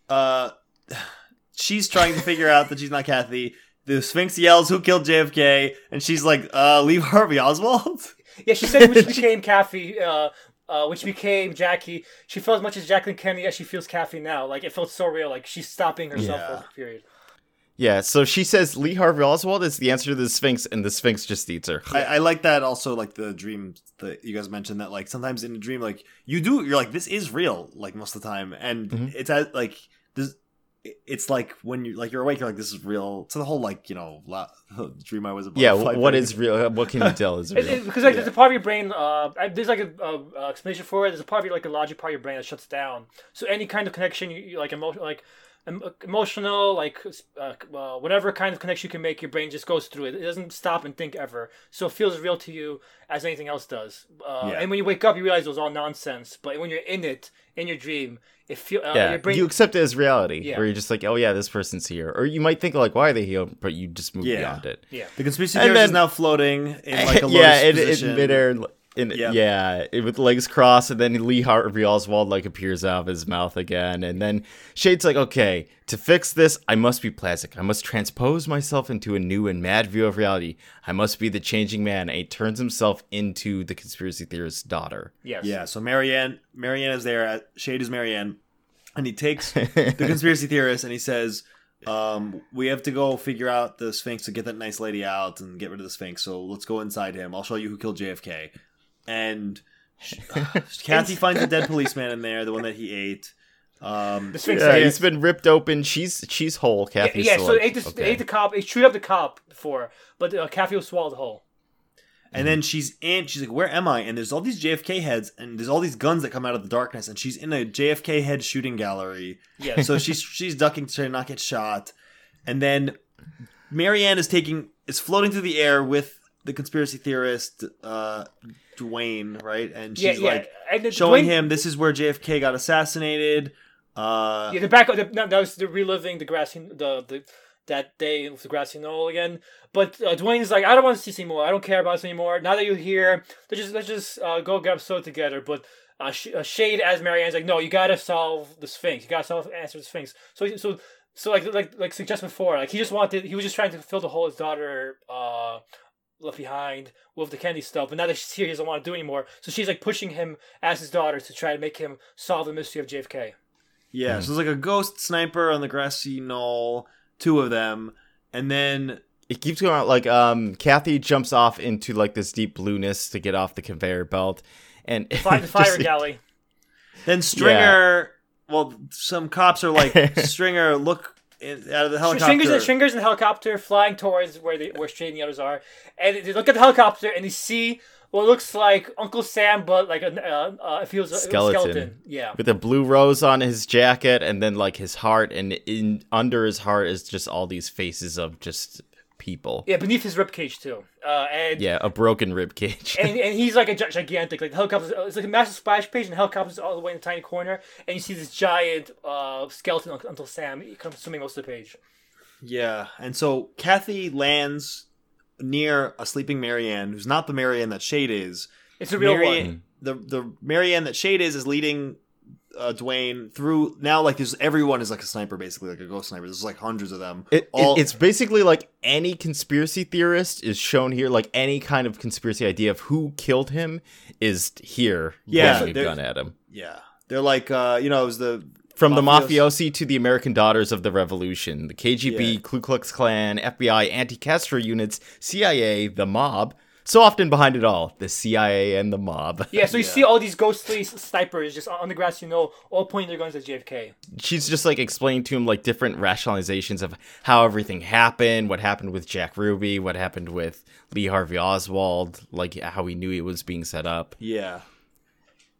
uh, she's trying to figure out that she's not Kathy. The Sphinx yells, "Who killed JFK?" And she's like, "Uh, Lee Harvey Oswald." Yeah, she said which became Kathy, uh, uh, which became Jackie. She felt as much as Jacqueline Kennedy as she feels Kathy now. Like it felt so real. Like she's stopping herself for Yeah. a period. Yeah, so she says Lee Harvey Oswald is the answer to the Sphinx, and the Sphinx just eats her. I, I like that also, like the dream that you guys mentioned that like sometimes in a dream, like you do, you're like, this is real, like most of the time, and Mhm. it's at like this. It's like when you like you're awake, you're like, this is real. So the whole like you know la- dream I was a yeah, butterfly what thing. is real? What can you tell is real? because like Yeah. there's a part of your brain. Uh, I- there's like a, a, a explanation for it. There's a part of your like a logic part of your brain that shuts down. So any kind of connection, you, you like emotion, like em- emotional, like uh, uh, whatever kind of connection you can make, your brain just goes through it. It doesn't stop and think ever. So it feels real to you as anything else does. Uh, Yeah. And when you wake up, you realize it was all nonsense. But when you're in it, in your dream, it feel uh, yeah, brain. you accept it as reality, Yeah. where you're just like, oh yeah, this person's here, or you might think like, why are they here? But you just move Yeah. beyond it. yeah. The conspiracy And theorist is now floating in like a lotus yeah, in, position. in midair, in, Yep. yeah, it- with legs crossed, and then Lee Harvey Oswald like appears out of his mouth again, and then Shade's like, okay, to fix this, I must be plastic. I must transpose myself into a new and mad view of reality. I must be the changing man. And he turns himself into the conspiracy theorist's daughter. Yes. Yeah, so Marianne, Marianne is there. At, Shade is Marianne, and he takes the conspiracy theorist and he says, um, "We have to go figure out the Sphinx to get that nice lady out and get rid of the Sphinx. So let's go inside him. I'll show you who killed JFK." And Kathy finds a dead policeman in there, the one that he ate. Um, the Sphinx yeah, he's been ripped open. She's she's whole. yeah, yeah, so like, it ate the, okay. ate the cop. It chewed up the cop before, but uh, Kathy was swallowed whole. And then she's in. She's like, "Where am I?" And there's all these JFK heads, and there's all these guns that come out of the darkness, and she's in a JFK head shooting gallery. Yeah. So she's she's ducking to not get shot, and then Marianne is taking is floating through the air with the conspiracy theorist uh, Dwayne, right? And she's yeah. like and the showing Dwayne- him this is where JFK got assassinated. Uh, Yeah, the back. The, no, that was the reliving the grassy the the that day with the grassy knoll again. But uh, Dwayne's like, I don't want to see this anymore. I don't care about this anymore. Now that you're here, let's just let's just uh, go get episode together. But uh, Sh- uh, Shade as Marianne's like, no, you gotta solve the Sphinx. You gotta solve the answer the Sphinx. So so so like like like suggested before, like he just wanted he was just trying to fill the hole his daughter uh left behind with the Kennedy stuff. But now that she's here, he doesn't want to do anymore. So she's like pushing him as his daughter to try to make him solve the mystery of JFK. Yeah, so it's like a ghost sniper on the grassy knoll, two of them, and then It keeps going out like um Kathy jumps off into like this deep blueness to get off the conveyor belt and Fire, the fire just- galley. then Stringer. Well, some cops are like Stringer, look in, out of the helicopter. Stringers, Stringers in the helicopter flying towards where the where Shade and the others are, and they look at the helicopter and they see what looks like Uncle Sam, but like a uh, uh, it feels a Skeleton. skeleton. Yeah, with a blue rose on his jacket and then like his heart and in under his heart is just all these faces of just people. yeah, beneath his ribcage too, uh, and. Yeah, a broken rib cage. And, and he's like a gigantic, like the helicopter. It's like a massive splash page, and the helicopter's all the way in a tiny corner. And you see this giant uh, skeleton until Uncle Sam consuming most of the page. Yeah, and so Kathy lands near a sleeping Marianne, who's not the Marianne that Shade is. It's a real Marianne, one. the the Marianne that Shade is is leading uh, Dwayne through. Now, like, there's everyone is like a sniper, basically, like a ghost sniper. There's like hundreds of them. It, it- it's basically like any conspiracy theorist is shown here. Like any kind of conspiracy idea of who killed him is here. Yeah, a they're- gun at him. yeah, they're like, uh, you know, it was the From the mafiosi to the American Daughters of the Revolution, the KGB, Yeah. Ku Klux Klan, FBI, anti-Castro units, CIA, the mob. So often behind it all, the CIA and the mob. Yeah, so you Yeah. see all these ghostly snipers just on the grass, you know, all pointing their guns at JFK. She's just like explaining to him like different rationalizations of how everything happened, what happened with Jack Ruby, what happened with Lee Harvey Oswald, like how he knew it was being set up. yeah,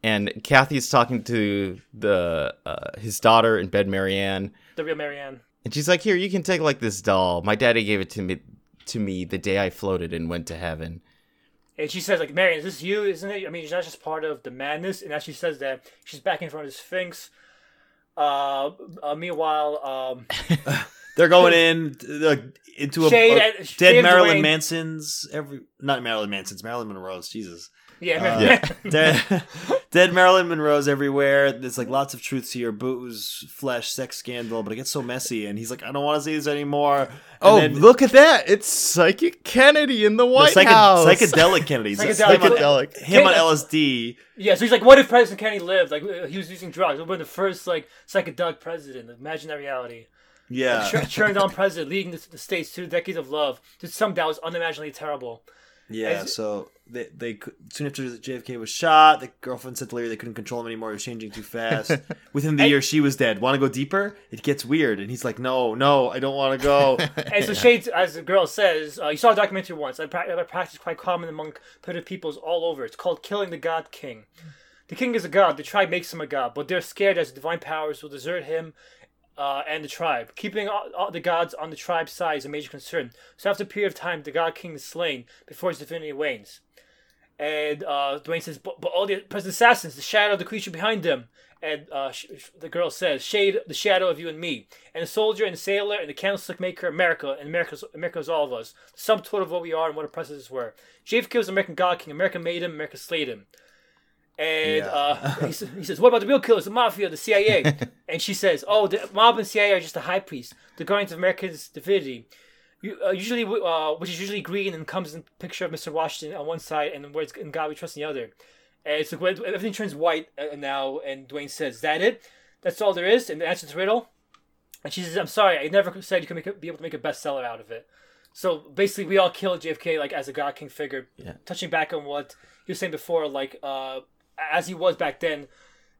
And Kathy's talking to the uh, his daughter in bed, Marianne, The real Marianne. and she's like, "Here, you can take like this doll. My daddy gave it to me to me the day I floated and went to heaven." And she says, like, Marianne, is this you, isn't it? I mean, she's not just part of the madness. And as she says that, she's back in front of the Sphinx. Uh, uh meanwhile, um, they're going in uh, into a, Shade a and- Shade dead and Marilyn Dwayne. Manson's every not Marilyn Manson's Marilyn Monroe's Jesus. yeah, Uh, Marianne. dead, dead Marilyn Monroe's everywhere. There's like lots of truths here: booze, flesh, sex scandal. But it gets so messy, and he's like, I don't want to see this anymore. And Oh, then look at that! It's Psychic Kennedy in the the White psyche- House. psychedelic Kennedy, Psychedelic. Psychedelic. him on LSD. yeah, so he's like, what if President Kennedy lived? Like, uh, he was using drugs. He would the first, like, psychedelic president. Imagine that reality. Yeah, Tur- turned on president, leading the, the states to decades of love, to some that was unimaginably terrible. yeah. As- So they they soon after JFK was shot, the girlfriend said to Larry they couldn't control him anymore. He was changing too fast. Within the And- year, she was dead. Want to go deeper? It gets weird, and he's like, No, no, I don't want to go. And so Shades, as the girl says, uh, you saw a documentary once. A, pra- a practice quite common among primitive peoples all over. It's called killing the god king. The king is a god. The tribe makes him a god, but they're scared as the divine powers will desert him uh, and the tribe. Keeping all, all the gods on the tribe's side is a major concern. So after a period of time, the god king is slain before his divinity wanes. And uh, Dwayne says, but, but all the present assassins, the shadow of the creature behind them. And uh, sh- the girl says, "Shade, the shadow of you and me, and the soldier and sailor and the candlestick maker, America, and America's America's all of us. The sum total of what we are and what our precedents were. JFK was American God King. America made him. America slayed him." And Yeah. uh, he, he says, "What about the real killers, the mafia, the CIA?" and she says, "Oh, the mob and CIA are just the high priest, the guardians of America's divinity." You, uh, usually, uh, which is usually green and comes in picture of Mr. Washington on one side and words "In God We Trust" on the other. And it's like everything turns white uh, now, and Dwayne says, "Is that it? That's all there is?" And the answer to the riddle. And she says, "I'm sorry, I never said you could make a, be able to make a bestseller out of it." So basically, we all killed JFK like as a God King figure. Yeah. Touching back on what you were saying before, like uh, as he was back then,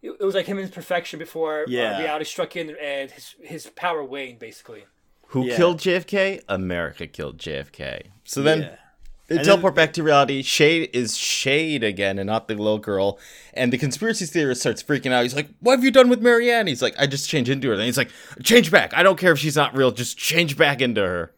it, it was like him in his perfection before Yeah. uh, reality struck in and his his power waned. Basically, Who Yeah. killed JFK? America killed JFK. So then Yeah. They And teleport back to reality. Shade is Shade again and not the little girl. And the conspiracy theorist starts freaking out. He's like, What have you done with Marianne? He's like, I just changed into her. And he's like, Change back. I don't care if she's not real. Just change back into her.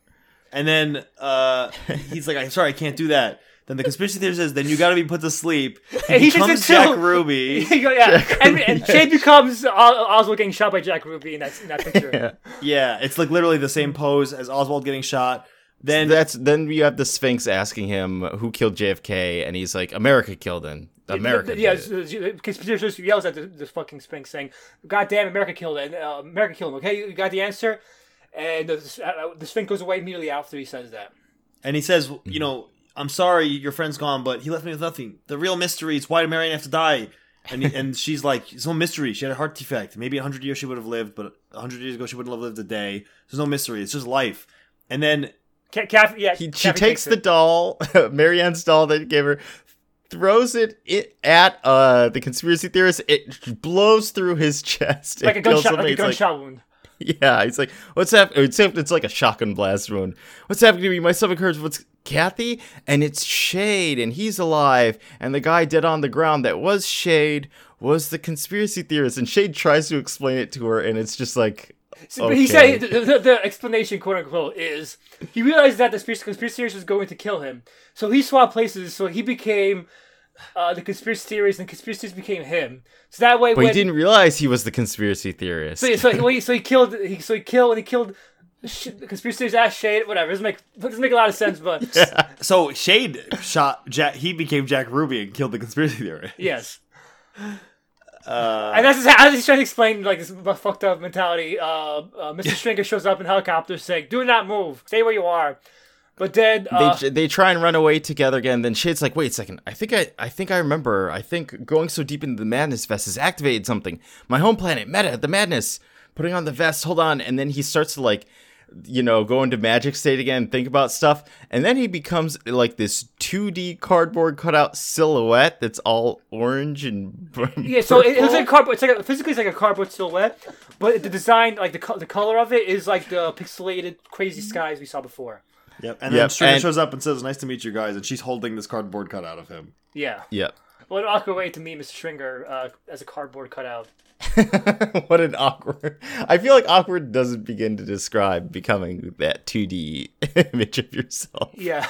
And then uh, he's like, "I'm sorry, I can't do that." Then the conspiracy theorist says, "Then you got to be put to sleep." And He he thinks becomes it's Jack Ruby. yeah, and, and Shade becomes Os- Oswald getting shot by Jack Ruby in that, in that picture. Yeah. yeah, it's like literally the same pose as Oswald getting shot. Then That's then you have the Sphinx asking him who killed JFK, and he's like, America killed him. America. Yeah, did it." conspiracy theorist yells at the, this fucking Sphinx saying, "God damn, America killed it. Uh, America killed him." Okay, you got the answer. And the, uh, the Sphinx goes away immediately after he says that. and he says, "You know, I'm sorry, your friend's gone, but he left me with nothing. The real mystery is why did Marianne have to die?" And he, and she's like, "It's no mystery. She had a heart defect. Maybe a hundred years she would have lived, but a hundred years ago she wouldn't have lived a day. There's no mystery. It's just life." And then Ca- Caff- yeah, he, she takes the it. doll, Marianne's doll that he gave her, throws it, it at uh the conspiracy theorist. It blows through his chest. like It a gunshot, like a He's like, gunshot wound. yeah, he's like, "What's happening?" It's, it's like a shotgun blast wound. What's happening to me? My stomach hurts. What's Kathy? And it's Shade, and he's alive. And the guy dead on the ground that was Shade was the conspiracy theorist. And Shade tries to explain it to her, and it's just like, So, but He said the, the, the explanation, quote unquote, is he realized that the conspiracy conspiracy theorist was going to kill him, so he swapped places. So he became uh, the conspiracy theorist, and conspiracy theorist became him. So that way, but he didn't realize he was the conspiracy theorist. So, so, he, so he killed. He, so he killed and he killed. Conspiracy theorist ass shade. Whatever. It doesn't make it doesn't make a lot of sense, but so Shade shot Jack. He became Jack Ruby and killed the conspiracy theorist. yes. Uh, And that's just, as he's trying to explain like this fucked up mentality. Uh, uh, Mr. Stringer shows up in helicopter saying, "Do not move. Stay where you are." But then uh, they they try and run away together again. Then Shade's like, "Wait a second. I think I I think I remember. I think going so deep into the madness vest has activated something. My home planet, Meta, the madness. Putting on the vest. Hold on." And then he starts to like, you know, go into magic state again, think about stuff, and then he becomes like this 2D cardboard cutout silhouette that's all orange and Yeah, so it, it looks purple. like cardboard. It's like a, physically it's like a cardboard silhouette, but the design, like the co- the color of it, is like the pixelated crazy skies we saw before. Yep. And then Yep, Stringer and- shows up and says, "Nice to meet you guys," and she's holding this cardboard cutout of him. Yeah. Yep. What an awkward way to meet Mr. Stringer uh, as a cardboard cutout. what an awkward. I feel like awkward doesn't begin to describe becoming that 2D image of yourself. Yeah.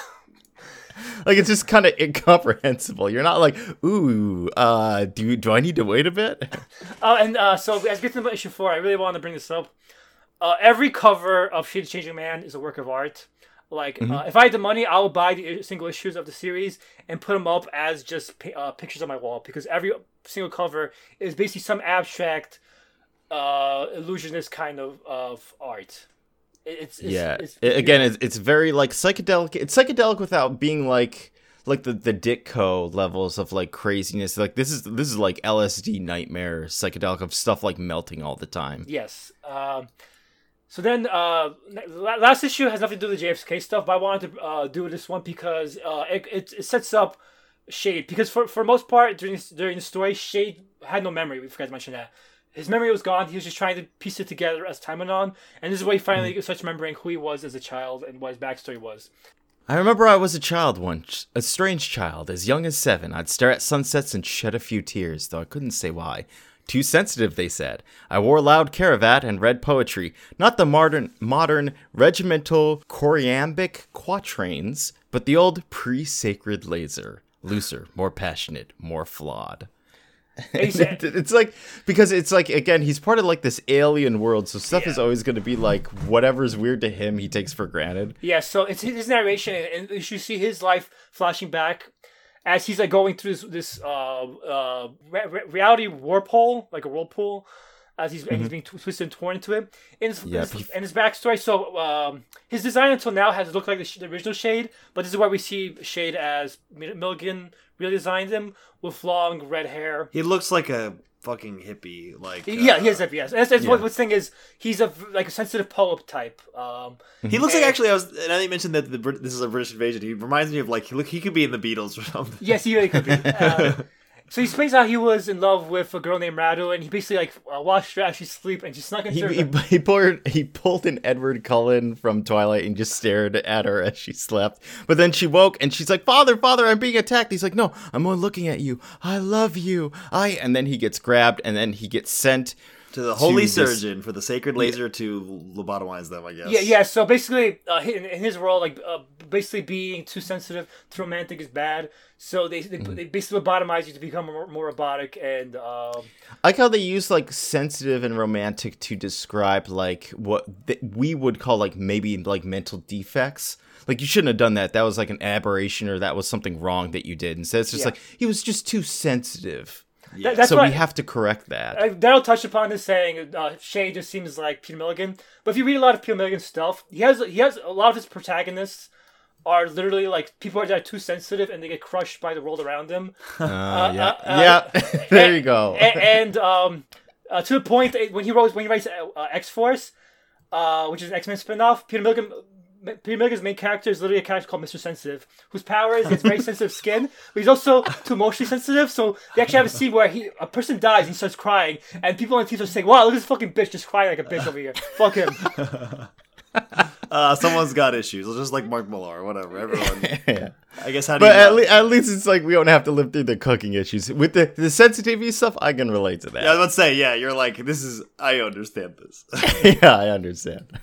Like it's just kind of incomprehensible. You're not like, ooh, uh, do do I need to wait a bit? Oh, and uh, so as we get to the issue four, I really want to bring this up. Uh, every cover of the Changing Man is a work of art. Like, Mm-hmm. uh, if I had the money, I would buy the single issues of the series and put them up as just uh, pictures on my wall because every single cover is basically some abstract, uh, illusionist kind of of art. It's, it's yeah. It's, again, it's, it's very like psychedelic. It's psychedelic without being like like the the Ditko levels of like craziness. Like this is this is like LSD nightmare psychedelic of stuff like melting all the time. Yes. Um, so then, uh, last issue has nothing to do with the JFK stuff, but I wanted to uh, do this one because uh, it, it, it sets up Shade. Because for for most part during this, during the story, Shade had no memory. We forgot to mention that. His memory was gone. He was just trying to piece it together as time went on, and this is where he finally starts remembering who he was as a child and what his backstory was. I remember I was a child once, a strange child, as young as seven. I'd stare at sunsets and shed a few tears, though I couldn't say why. Too sensitive, they said. I wore loud caravat and read poetry, not the modern, modern regimental choriambic quatrains, but the old pre-sacred laser, looser, more passionate, more flawed. And he said, it's like because it's like again he's part of like this alien world so stuff is always going to be like whatever's weird to him he takes for granted Yeah, so it's his narration, and you see his life flashing back as he's like going through this this uh, uh, re- re- reality warp hole, like a whirlpool, as he's, and he's being tw- twisted and torn into it. And his, Yep. his, and his backstory. So um, his design until now has looked like the, sh- the original Shade, but this is where we see Shade as Milligan really designed him with long red hair. He looks like a fucking hippie. Like yeah, uh, he is a yes. And that's, that's what yeah. the thing is. He's a like a sensitive poet type. Um, He looks like actually. I was, and I mentioned that the this is a British invasion. He reminds me of like he look. He could be in the Beatles or something. Yes, he really could be. Uh, So he explains how he was in love with a girl named Radu, and he basically like uh, watched her as she sleep, and she snuck He, into he, her. he pulled he pulled an Edward Cullen from Twilight and just stared at her as she slept. But then she woke and she's like, "Father, father, I'm being attacked." He's like, "No, I'm only looking at you. I love you. I." And then he gets grabbed and then he gets sent. To the holy this- surgeon for the sacred laser to lobotomize them, I guess. Yeah, yeah. So basically, uh, in, in his role, like uh, basically being too sensitive to romantic is bad. So they they, Mm. they basically lobotomize you to become more, more robotic, and um, I like how they use like sensitive and romantic to describe like what th- we would call like maybe like mental defects. Like you shouldn't have done that. That was like an aberration or that was something wrong that you did. Instead, it's just Yeah. like he was just too sensitive. That, that's so why we have to correct that. uh, Daryl touched upon this saying uh, Shay just seems like Peter Milligan. But if you read a lot of Peter Milligan's stuff, he has he has a lot of his protagonists are literally like people that are too sensitive and they get crushed by the world around them. Uh, yeah, uh, uh, yeah. there you go. A- and um, uh, to the point when he wrote when he writes uh, uh, X Force, uh, which is an X Men spinoff, Peter Milligan. Peter Milligan's main character is literally a character called Mr. Sensitive, whose power is he has very sensitive skin, but he's also too emotionally sensitive. So they actually have a scene where he a person dies and he starts crying, and people on the team are saying, "Wow, look at this fucking bitch just crying like a bitch over here. Fuck him." Uh, someone's got issues. It's Just like Mark Millar, whatever. Everyone. Yeah. I guess how do But you at, le- at least it's like we don't have to live through the cooking issues. With the, the sensitivity stuff, I can relate to that. Yeah, I was about to say, yeah, you're like, this is, I understand this. yeah, I understand.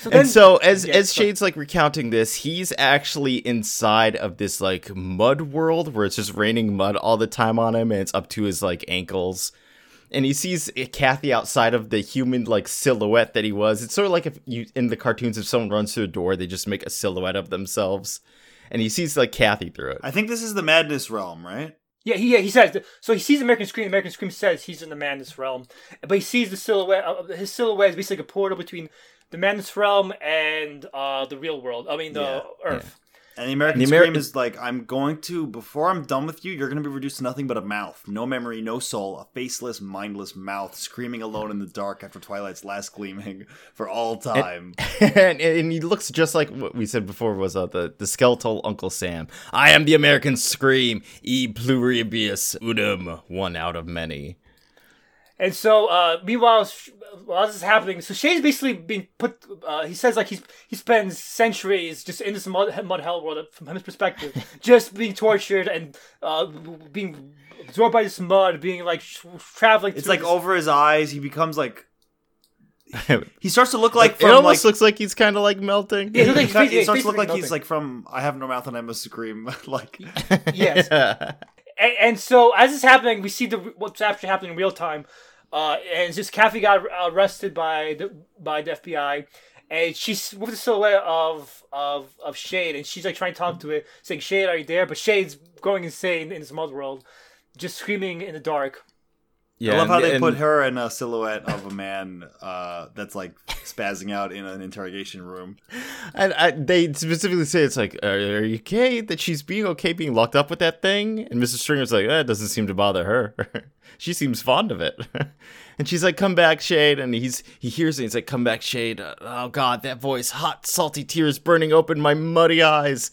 So and so as yeah, as Shade's like recounting this, he's actually inside of this like mud world where it's just raining mud all the time on him and it's up to his like ankles. And he sees Kathy outside of the human like silhouette that he was. It's sort of like if you in the cartoons if someone runs through a door, they just make a silhouette of themselves. And he sees like Kathy through it. I think this is the madness realm, right? Yeah, he, yeah, he says so. He sees American Scream. American Scream says he's in the madness realm, but he sees the silhouette. Uh, his silhouette is basically a portal between the madness realm and uh, the real world. I mean, the Yeah, Earth. And the American The Scream is like, I'm going to, before I'm done with you, you're going to be reduced to nothing but a mouth. No memory, no soul, a faceless, mindless mouth screaming alone in the dark after Twilight's last gleaming for all time. and, and he looks just like what we said before was uh, the the skeletal Uncle Sam. I am the American Scream, e pluribus unum, one out of many. And so, uh, meanwhile, sh- while this is happening, so Shade's basically being put. Uh, he says like he's he spends centuries just in this mud, mud hell world from his perspective, just being tortured and uh, being absorbed by this mud, being like sh- traveling. It's like this- over his eyes, he becomes like, he starts to look like from almost like, looks like he's kind of like melting. Yeah, he looks he like kind- he's- it starts to look basically like he's like from I have no mouth and I must scream. like, yes. and, and so as it's happening, we see the what's actually happening in real time. Uh, and just Kathy got arrested by the by the FBI, and she's with the silhouette of of of Shade, and she's like trying to talk to it, saying, "Shade, are you there?" But Shade's going insane in this mud world, just screaming in the dark. Yeah, I love how and- they and- put her in a silhouette of a man uh, that's like spazzing out in an interrogation room. And I, they specifically say it's like, are, are you okay that she's being okay being locked up with that thing? And Mrs. Stringer's like, eh, doesn't seem to bother her. she seems fond of it. and she's like, come back, Shade. And he's he hears it. He's like, come back, Shade. Oh God, that voice, hot, salty tears burning open my muddy eyes.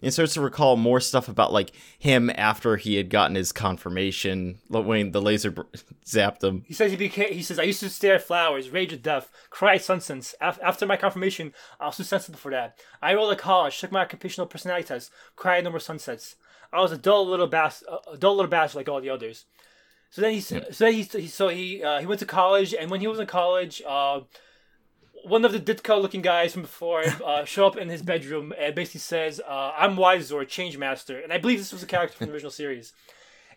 And he starts to recall more stuff about like him after he had gotten his confirmation when the laser br- zapped him. He says he became. He says I used to stare at flowers, rage at death, cry at sunsets. Af- after my confirmation, I was too sensitive for that. I enrolled at college, took my occupational personality test, cried no more sunsets. I was a dull little bass, a dull little bastard like all the others. So then he, so then he, he so he, uh, he went to college, and when he was in college, uh, one of the Ditko looking guys from before uh, show up in his bedroom and basically says, uh, "I'm Wisor, Change Master," and I believe this was a character from the original series.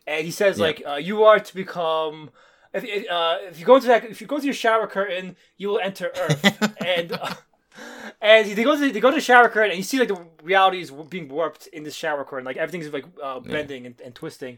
And he says, Yeah. like, uh, "You are to become." If, if, uh, if you go into that, if you go to your shower curtain, you will enter Earth, and uh, and they go to they go to the shower curtain, and you see like the reality is being warped in this shower curtain, like everything's like uh, bending and, and twisting.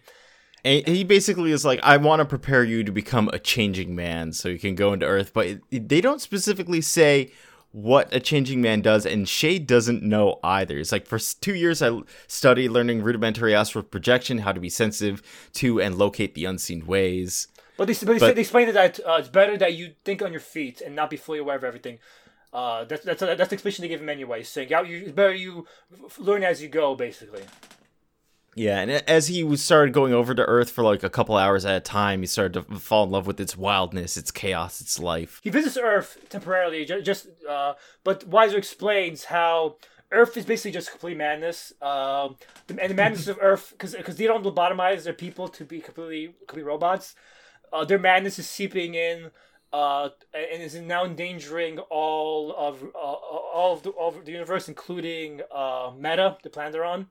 And he basically is like, I want to prepare you to become a changing man so you can go into Earth. But they don't specifically say what a changing man does, and Shade doesn't know either. It's like for two years I studied learning rudimentary astral projection, how to be sensitive to and locate the unseen ways. But they, but they, But- they explain that uh, it's better that you think on your feet and not be fully aware of everything. Uh, that's that's that's the explanation they give him anyway, saying yeah, you, it's better you learn as you go, basically. Yeah, and as he started going over to Earth for like a couple hours at a time, he started to fall in love with its wildness, its chaos, its life. He visits Earth temporarily, ju- just uh, but Weiser explains how Earth is basically just complete madness. Um, and the madness of Earth, because because they don't lobotomize their people to be completely complete robots. Uh, their madness is seeping in, uh, and is now endangering all of uh, all of the, all of the universe, including uh, Meta, the planet they're on.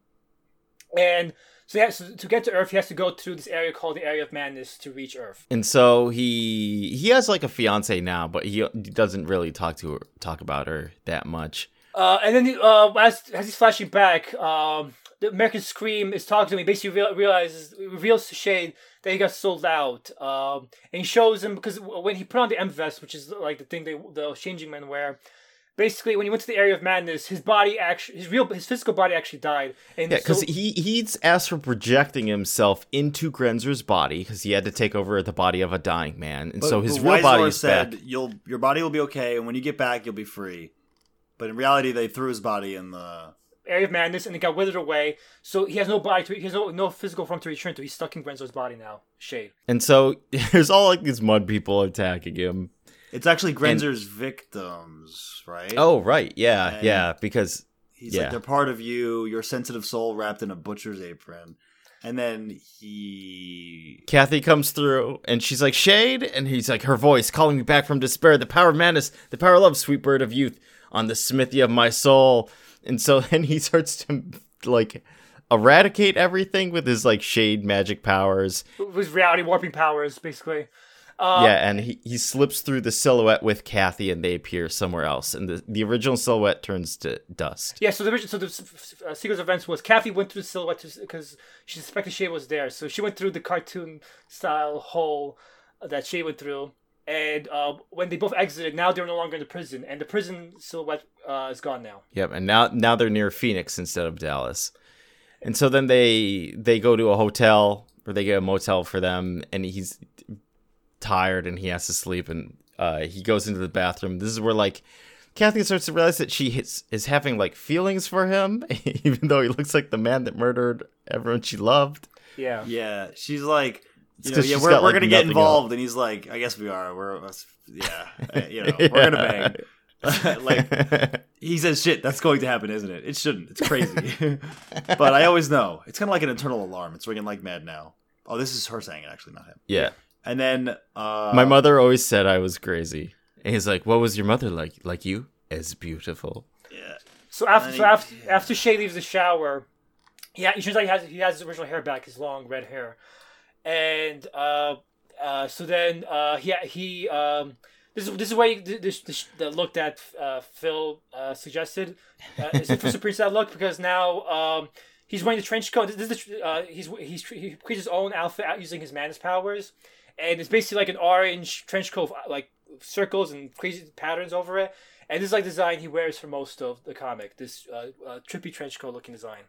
And so, yeah, so to get to Earth, he has to go through this area called the Area of Madness to reach Earth. And so he he has like a fiance now, but he, doesn't really talk to her, talk about her that much. Uh, and then uh, as as he's flashing back, um, the American Scream is talking to him. He basically real, realizes reveals to Shade that he got sold out. Um, and he shows him because when he put on the M vest, which is like the thing they the changing men wear. Basically, when he went to the area of madness, his body actually, his real, his physical body actually died. And Yeah, because so- he he's asked for projecting himself into Grenzer's body because he had to take over the body of a dying man, and so his but real body Weisler is said back. you'll your body will be okay, and when you get back, you'll be free. But in reality, they threw his body in the. area of madness, and it got withered away. So he has no body to, he has no, no physical form to return to. He's stuck in Grenzer's body now. Shade. And so there's all like these mud people attacking him. It's actually Grenzer's victims, right? Oh right, yeah, And- yeah, because He's yeah. like they're part of you, your sensitive soul wrapped in a butcher's apron. And then he Kathy comes through and she's like, Shade? And he's like, her voice calling me back from despair, the power of madness, the power of love, sweet bird of youth, on the smithy of my soul. And so then he starts to like eradicate everything with his like shade magic powers. With reality warping powers, basically. Uh, yeah, and he, he slips through the silhouette with Kathy and they appear somewhere else. And the, the original silhouette turns to dust. Yeah, so the original, so the uh, sequence of events was Kathy went through the silhouette because she suspected Shade was there, so she went through the cartoon style hole that Shade went through, and uh, when they both exited, now they're no longer in the prison, and the prison silhouette uh, is gone now. Yep, and now now they're near Phoenix instead of Dallas. And so then they they go to a hotel or they get a motel for them and he's tired and he has to sleep and uh, he goes into the bathroom. This is where like Kathy starts to realize that she is, is having like feelings for him, even though he looks like the man that murdered everyone she loved. Yeah. Yeah, she's like, you know, 'cause yeah, she's we're, got, we're like, gonna get nothing involved, and he's like, I guess we are. We're, yeah, uh, you know, we're gonna bang. like he says, shit, that's going to happen, isn't it? It shouldn't. It's crazy, but I always know. It's kind of like an internal alarm. It's ringing like mad now. Oh, this is her saying it, actually, not him. yeah. And then uh, My mother always said I was crazy. And he's like, "What was your mother like? Like you? As beautiful." Yeah, So after so he- after after Shade leaves the shower, yeah, he turns out he has he has his original hair back, his long red hair, and uh, uh, so then uh, he he um. This is, this is why you- this, this the look that uh, Phil uh, suggested uh, is the first appearance that look because now um, he's wearing the trench coat. This is the, uh, he's he's he creates his own outfit using his madness powers, and it's basically like an orange trench coat, like circles and crazy patterns over it. And this is like the design he wears for most of the comic. This uh, uh, trippy trench coat looking design.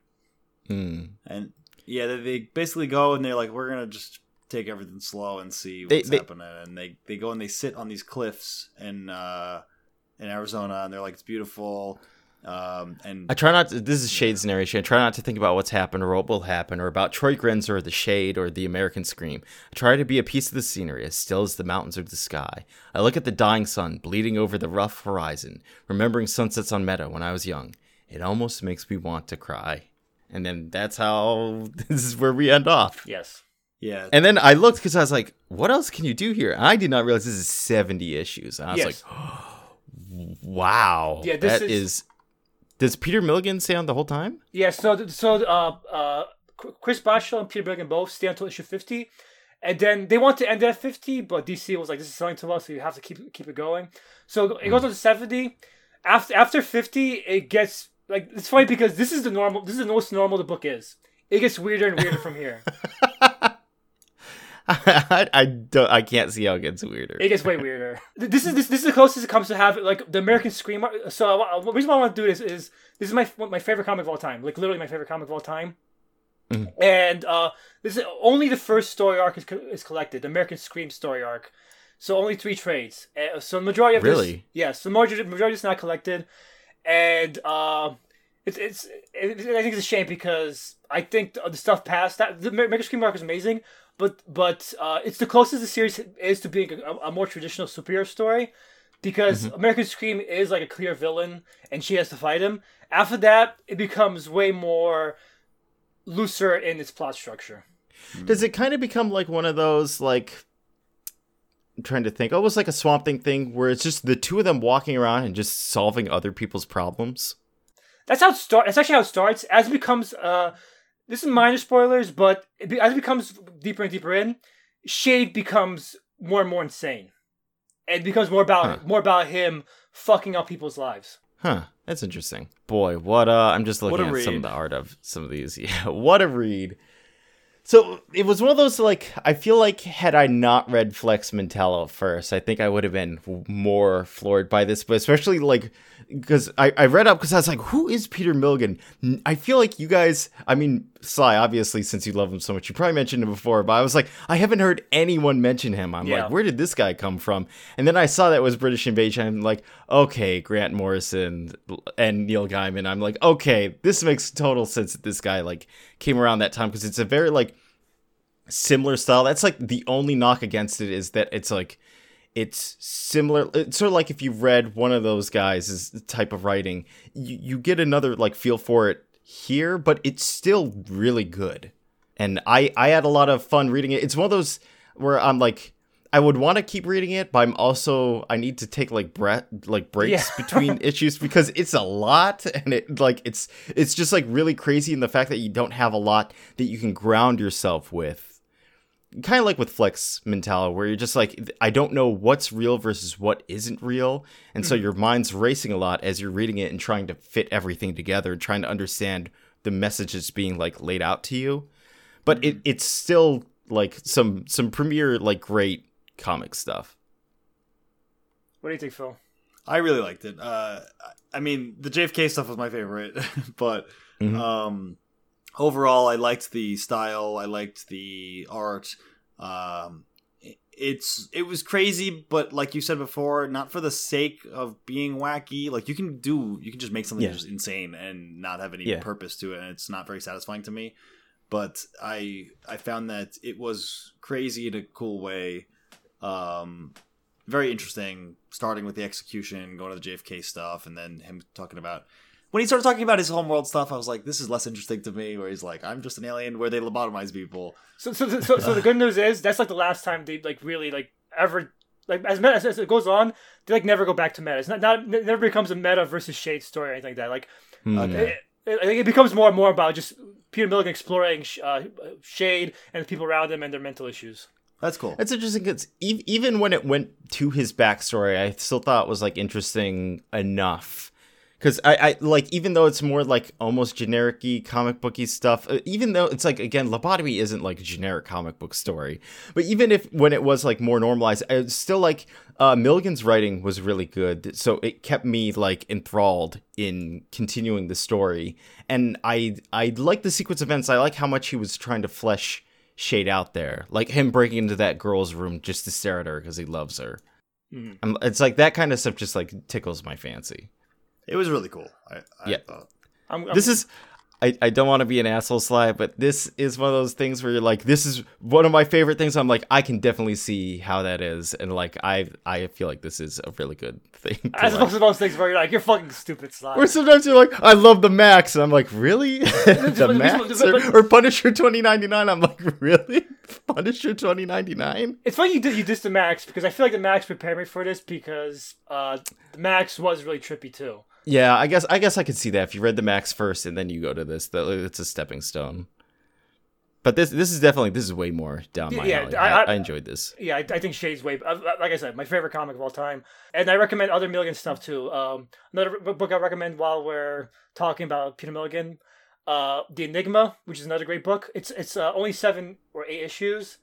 Hmm. and yeah, they, they basically go and they're like, we're gonna just take everything slow and see They- what's they- happening. And they they go and they sit on these cliffs in uh, in Arizona, and they're like, it's beautiful. Um, and I try not to. This is Shade's narration. I try not to think about what's happened or what will happen or about Troy Grenzer or the Shade or the American Scream. I try to be a piece of the scenery, as still as the mountains or the sky. I look at the dying sun bleeding over the rough horizon, remembering sunsets on Meta when I was young. It almost makes me want to cry. And then that's how this is where we end off. Yes. yeah, And then I looked because I was like, what else can you do here? And I did not realize this is 70 issues. And I was Yes. like, wow. Yeah, this that is- is... Does Peter Milligan stay on the whole time? Yeah. So so uh, uh, Chris Bachalo and Peter Milligan both stay until issue fifty, and then they want to end it at fifty, but DC was like, "This is selling too well, so you have to keep keep it going." So it goes on to seventy. After after fifty, it gets like it's funny because this is the normal. This is the most normal the book is. It gets weirder and weirder from here. I, I don't. I can't see how it gets weirder. It gets way weirder. This is this, this is the closest it comes to have like the American Scream. So I, the reason why I want to do this is this is my my favorite comic of all time. Like literally my favorite comic of all time. Mhm. And uh, this is only the first story arc is, co- is collected. The American Scream story arc. So only three trades. Uh, so the majority of this, Really? yes, the majority majority is not collected, and uh, It's it's. It, I think it's a shame because I think the, the stuff past that the American Scream arc is amazing, but but uh, it's the closest the series is to being a, a more traditional superhero story, because Mm-hmm. American Scream is like a clear villain and she has to fight him. After that, it becomes way more looser in its plot structure. Does it kind of become like one of those like I'm trying to think, almost like a Swamp Thing thing where it's just the two of them walking around and just solving other people's problems? That's how it starts. That's actually how it starts. As it becomes, uh, this is minor spoilers, but it be- as it becomes deeper and deeper in, Shade becomes more and more insane, and it becomes more about Huh. more about him fucking up people's lives. Huh, that's interesting. Boy, what uh I'm just looking What a at some of the art of some of these. Yeah, what a read. So it was one of those like I feel like had I not read Flex Mentallo first, I think I would have been more floored by this, but especially like because I, I read up because I was like, who is Peter Milligan? I feel like you guys, I mean, Sly, obviously, since you love him so much, you probably mentioned him before, but I was like, I haven't heard anyone mention him. I'm Yeah. like, where did this guy come from? And then I saw that was British Invasion. I'm like, okay, Grant Morrison and Neil Gaiman. I'm like, okay, this makes total sense that this guy like came around that time because it's a very like similar style. That's like the only knock against it is that it's like it's similar. It's sort of like if you've read one of those guys' type of writing, you, you get another like feel for it here, but it's still really good. And I I had a lot of fun reading it. It's one of those where I'm like. I would want to keep reading it, but I'm also I need to take like breath like breaks Yeah. between issues because it's a lot and it like it's it's just like really crazy in the fact that you don't have a lot that you can ground yourself with. Kind of like with Flex Mentallo where you're just like i don't know what's real versus what isn't real and so hmm. your mind's racing a lot as you're reading it and trying to fit everything together and trying to understand the message that's being like laid out to you. But hmm. it, it's still like some some premier like great comic stuff What do you think, Phil? I really liked it. Uh, I mean, the JFK stuff was my favorite, but Mhm. um, overall, I liked the style. I liked the art. Um, it- it's it was crazy, but like you said before, not for the sake of being wacky. Like you can do, you can just make something Yeah. just insane and not have any Yeah. purpose to it, and it's not very satisfying to me. But I I found that it was crazy in a cool way. Um, very interesting starting with the execution going to the jfk stuff and then him talking about when he started talking about his homeworld stuff i was like this is less interesting to me where he's like i'm just an alien where they lobotomize people So, so, so, so, so the good news is that's like the last time they like really like ever like as meta as it goes on, they like never go back to meta. It's not not it never becomes a meta versus shade story or anything like that. Like Hmm. Okay. it, it, it becomes more and more about just Peter Milligan exploring uh, shade and the people around him and their mental issues. That's cool That's interesting because even when it went to his backstory, I still thought it was like interesting enough. Because I, I like even though it's more like almost generic-y comic booky stuff, uh, even though it's like again, lobotomy isn't like a generic comic book story. But even if when it was like more normalized, it's still like uh, Milligan's writing was really good, so it kept me like enthralled in continuing the story. And I I like the sequence events. I like how much he was trying to flesh shade out there, like him breaking into that girl's room just to stare at her because he loves her. Mhm. I'm, it's like that kind of stuff just like tickles my fancy. it was really cool I, I Yeah. thought. I'm, I'm, This is. I, I don't want to be an asshole sly, but this is one of those things where you're like, this is one of my favorite things. I'm like, I can definitely see how that is, and like I I feel like this is a really good thing. as like. opposed to those things where you're like you're fucking stupid slime. Or sometimes you're like, I love the Maxx, and I'm like, really? the Maxx or, or Punisher 2099? I'm like, really? Punisher 2099? It's funny you did you dissed the Maxx because I feel like the Maxx prepared me for this because uh, the Maxx was really trippy too. Yeah, I guess I guess I could see that if you read the Maxx first and then you go to this, that it's a stepping stone. But this this is definitely this is way more down my Yeah, alley. I- I, I- enjoyed this. Yeah, I, I think Shade's way. uh, Like I said, my favorite comic of all time, and I recommend other Milligan stuff too. Um, another book I recommend while we're talking about Peter Milligan, uh, The Enigma, which is another great book. It's it's uh, only seven or eight issues,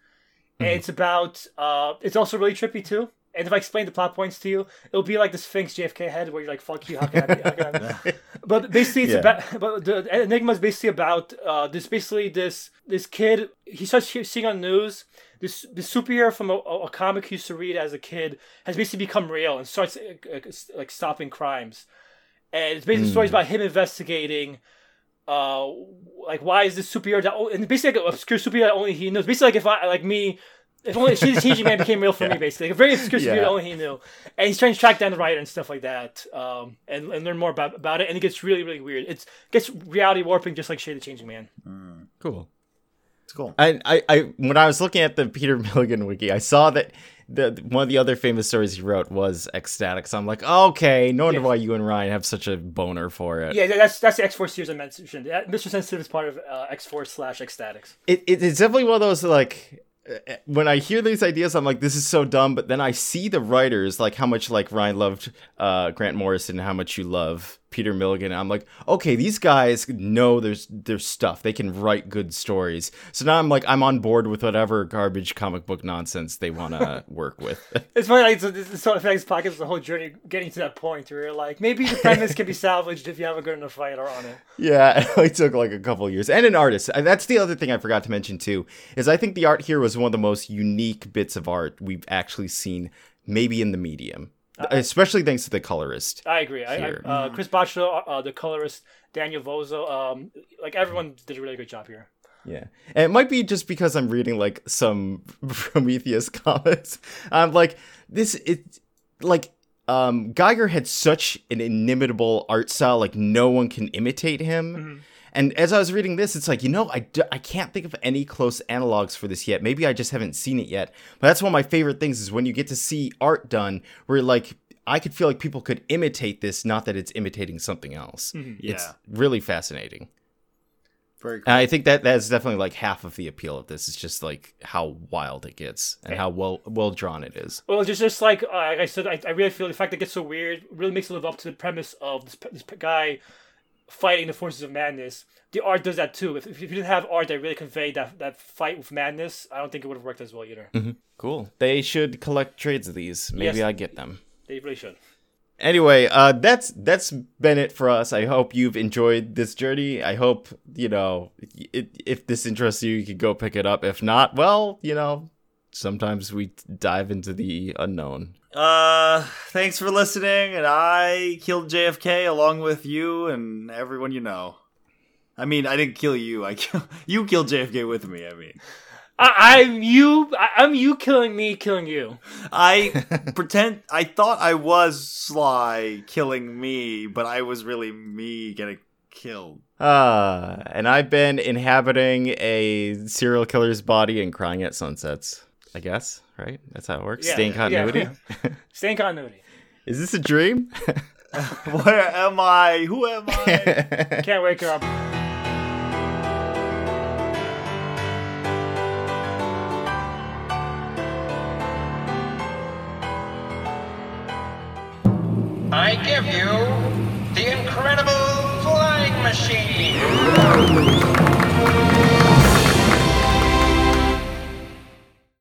and Mhm. it's about. Uh, it's also really trippy too. And if I explain the plot points to you, it'll be like the Sphinx JFK head where you're like, "Fuck you, how can I?" Be, how can I be? but basically it's Yeah. about but the enigma is basically about uh this basically this this kid he starts seeing on the news this this superhero from a, a comic he used to read as a kid has basically become real and starts uh, uh, like stopping crimes and it's basically stories about him investigating. Uh, like why is this superhero that and basically like an obscure superhero that only he knows. Basically, like if I like me, if only Shade the Changing Man became real for me, basically like a very obscure superhero Yeah. that only he knew, and he's trying to track down the writer and stuff like that, um, and, and learn more about about it, and it gets really really weird. It's gets reality warping just like Shade the Changing Man. Cool. It's cool. I, I, I, when I was looking at the Peter Milligan wiki, I saw that the one of the other famous stories he wrote was X-Statix. So I'm like, okay, no wonder Yeah. why you and Ryan have such a boner for it. Yeah, that's that's the X Force series I mentioned. Mr. Sensitive is part of uh, X Force slash X-Statix. it, it, it's definitely one of those like uh, when I hear these ideas, I'm like, this is so dumb. But then I see the writers, like how much like Ryan loved uh, Grant Morrison, how much you love Peter Milligan. I'm like, okay, these guys know there's there's stuff. They can write good stories. So now I'm like, I'm on board with whatever garbage comic book nonsense they want to work with. It's funny, like, it's, it's, so Effects podcast is the whole journey getting to that point where you're like, maybe the premise can be salvaged if you have a good enough writer on it. Yeah, it took like a couple years. And an artist. And That's the other thing I forgot to mention too, is I think the art here was one of the most unique bits of art we've actually seen, maybe in the medium. Especially thanks to the colorist. I agree. I, I, uh, Chris Bachalo, uh, the colorist, Daniel Vozzo, um, like everyone did a really good job here. Yeah. And it might be just because I'm reading like some Prometheus comics. I'm like, this it like um Giger had such an inimitable art style, like no one can imitate him. And as I was reading this, it's like, you know, I, d- I can't think of any close analogs for this yet. Maybe I just haven't seen it yet. But that's one of my favorite things is when you get to see art done where like I could feel like people could imitate this, not that it's imitating something else. It's Yeah. really fascinating. Very cool. And I think that that's definitely like half of the appeal of this. It's just like how wild it gets and how well well drawn it is. Well, just just like, uh, like I said, I, I really feel the fact that it gets so weird really makes it live up to the premise of this, this guy fighting the forces of madness. The art does that too. If, if you didn't have art that really conveyed that, that fight with madness, I don't think it would have worked as well either. Cool. They should collect trades of these. Maybe Yes. I get them. They really should. Anyway, uh, that's that's been it for us. I hope you've enjoyed this journey. I hope you know i if this interests you, you could go pick it up. If not, well, you know, sometimes we dive into the unknown. Uh, thanks for listening, and I killed JFK along with you and everyone you know. I mean, I didn't kill you. I kill you killed JFK with me. I mean, I, I'm you. I, I'm you killing me, killing you. I pretend I thought I was Sly killing me, but I was really me getting killed. Uh, and I've been inhabiting a serial killer's body and crying at sunsets. I guess, right? That's how it works. Yeah, Stay in yeah. continuity. Stay in continuity. Is this a dream? Where am I? Who am I? Can't wake her up. I give you the incredible flying machine.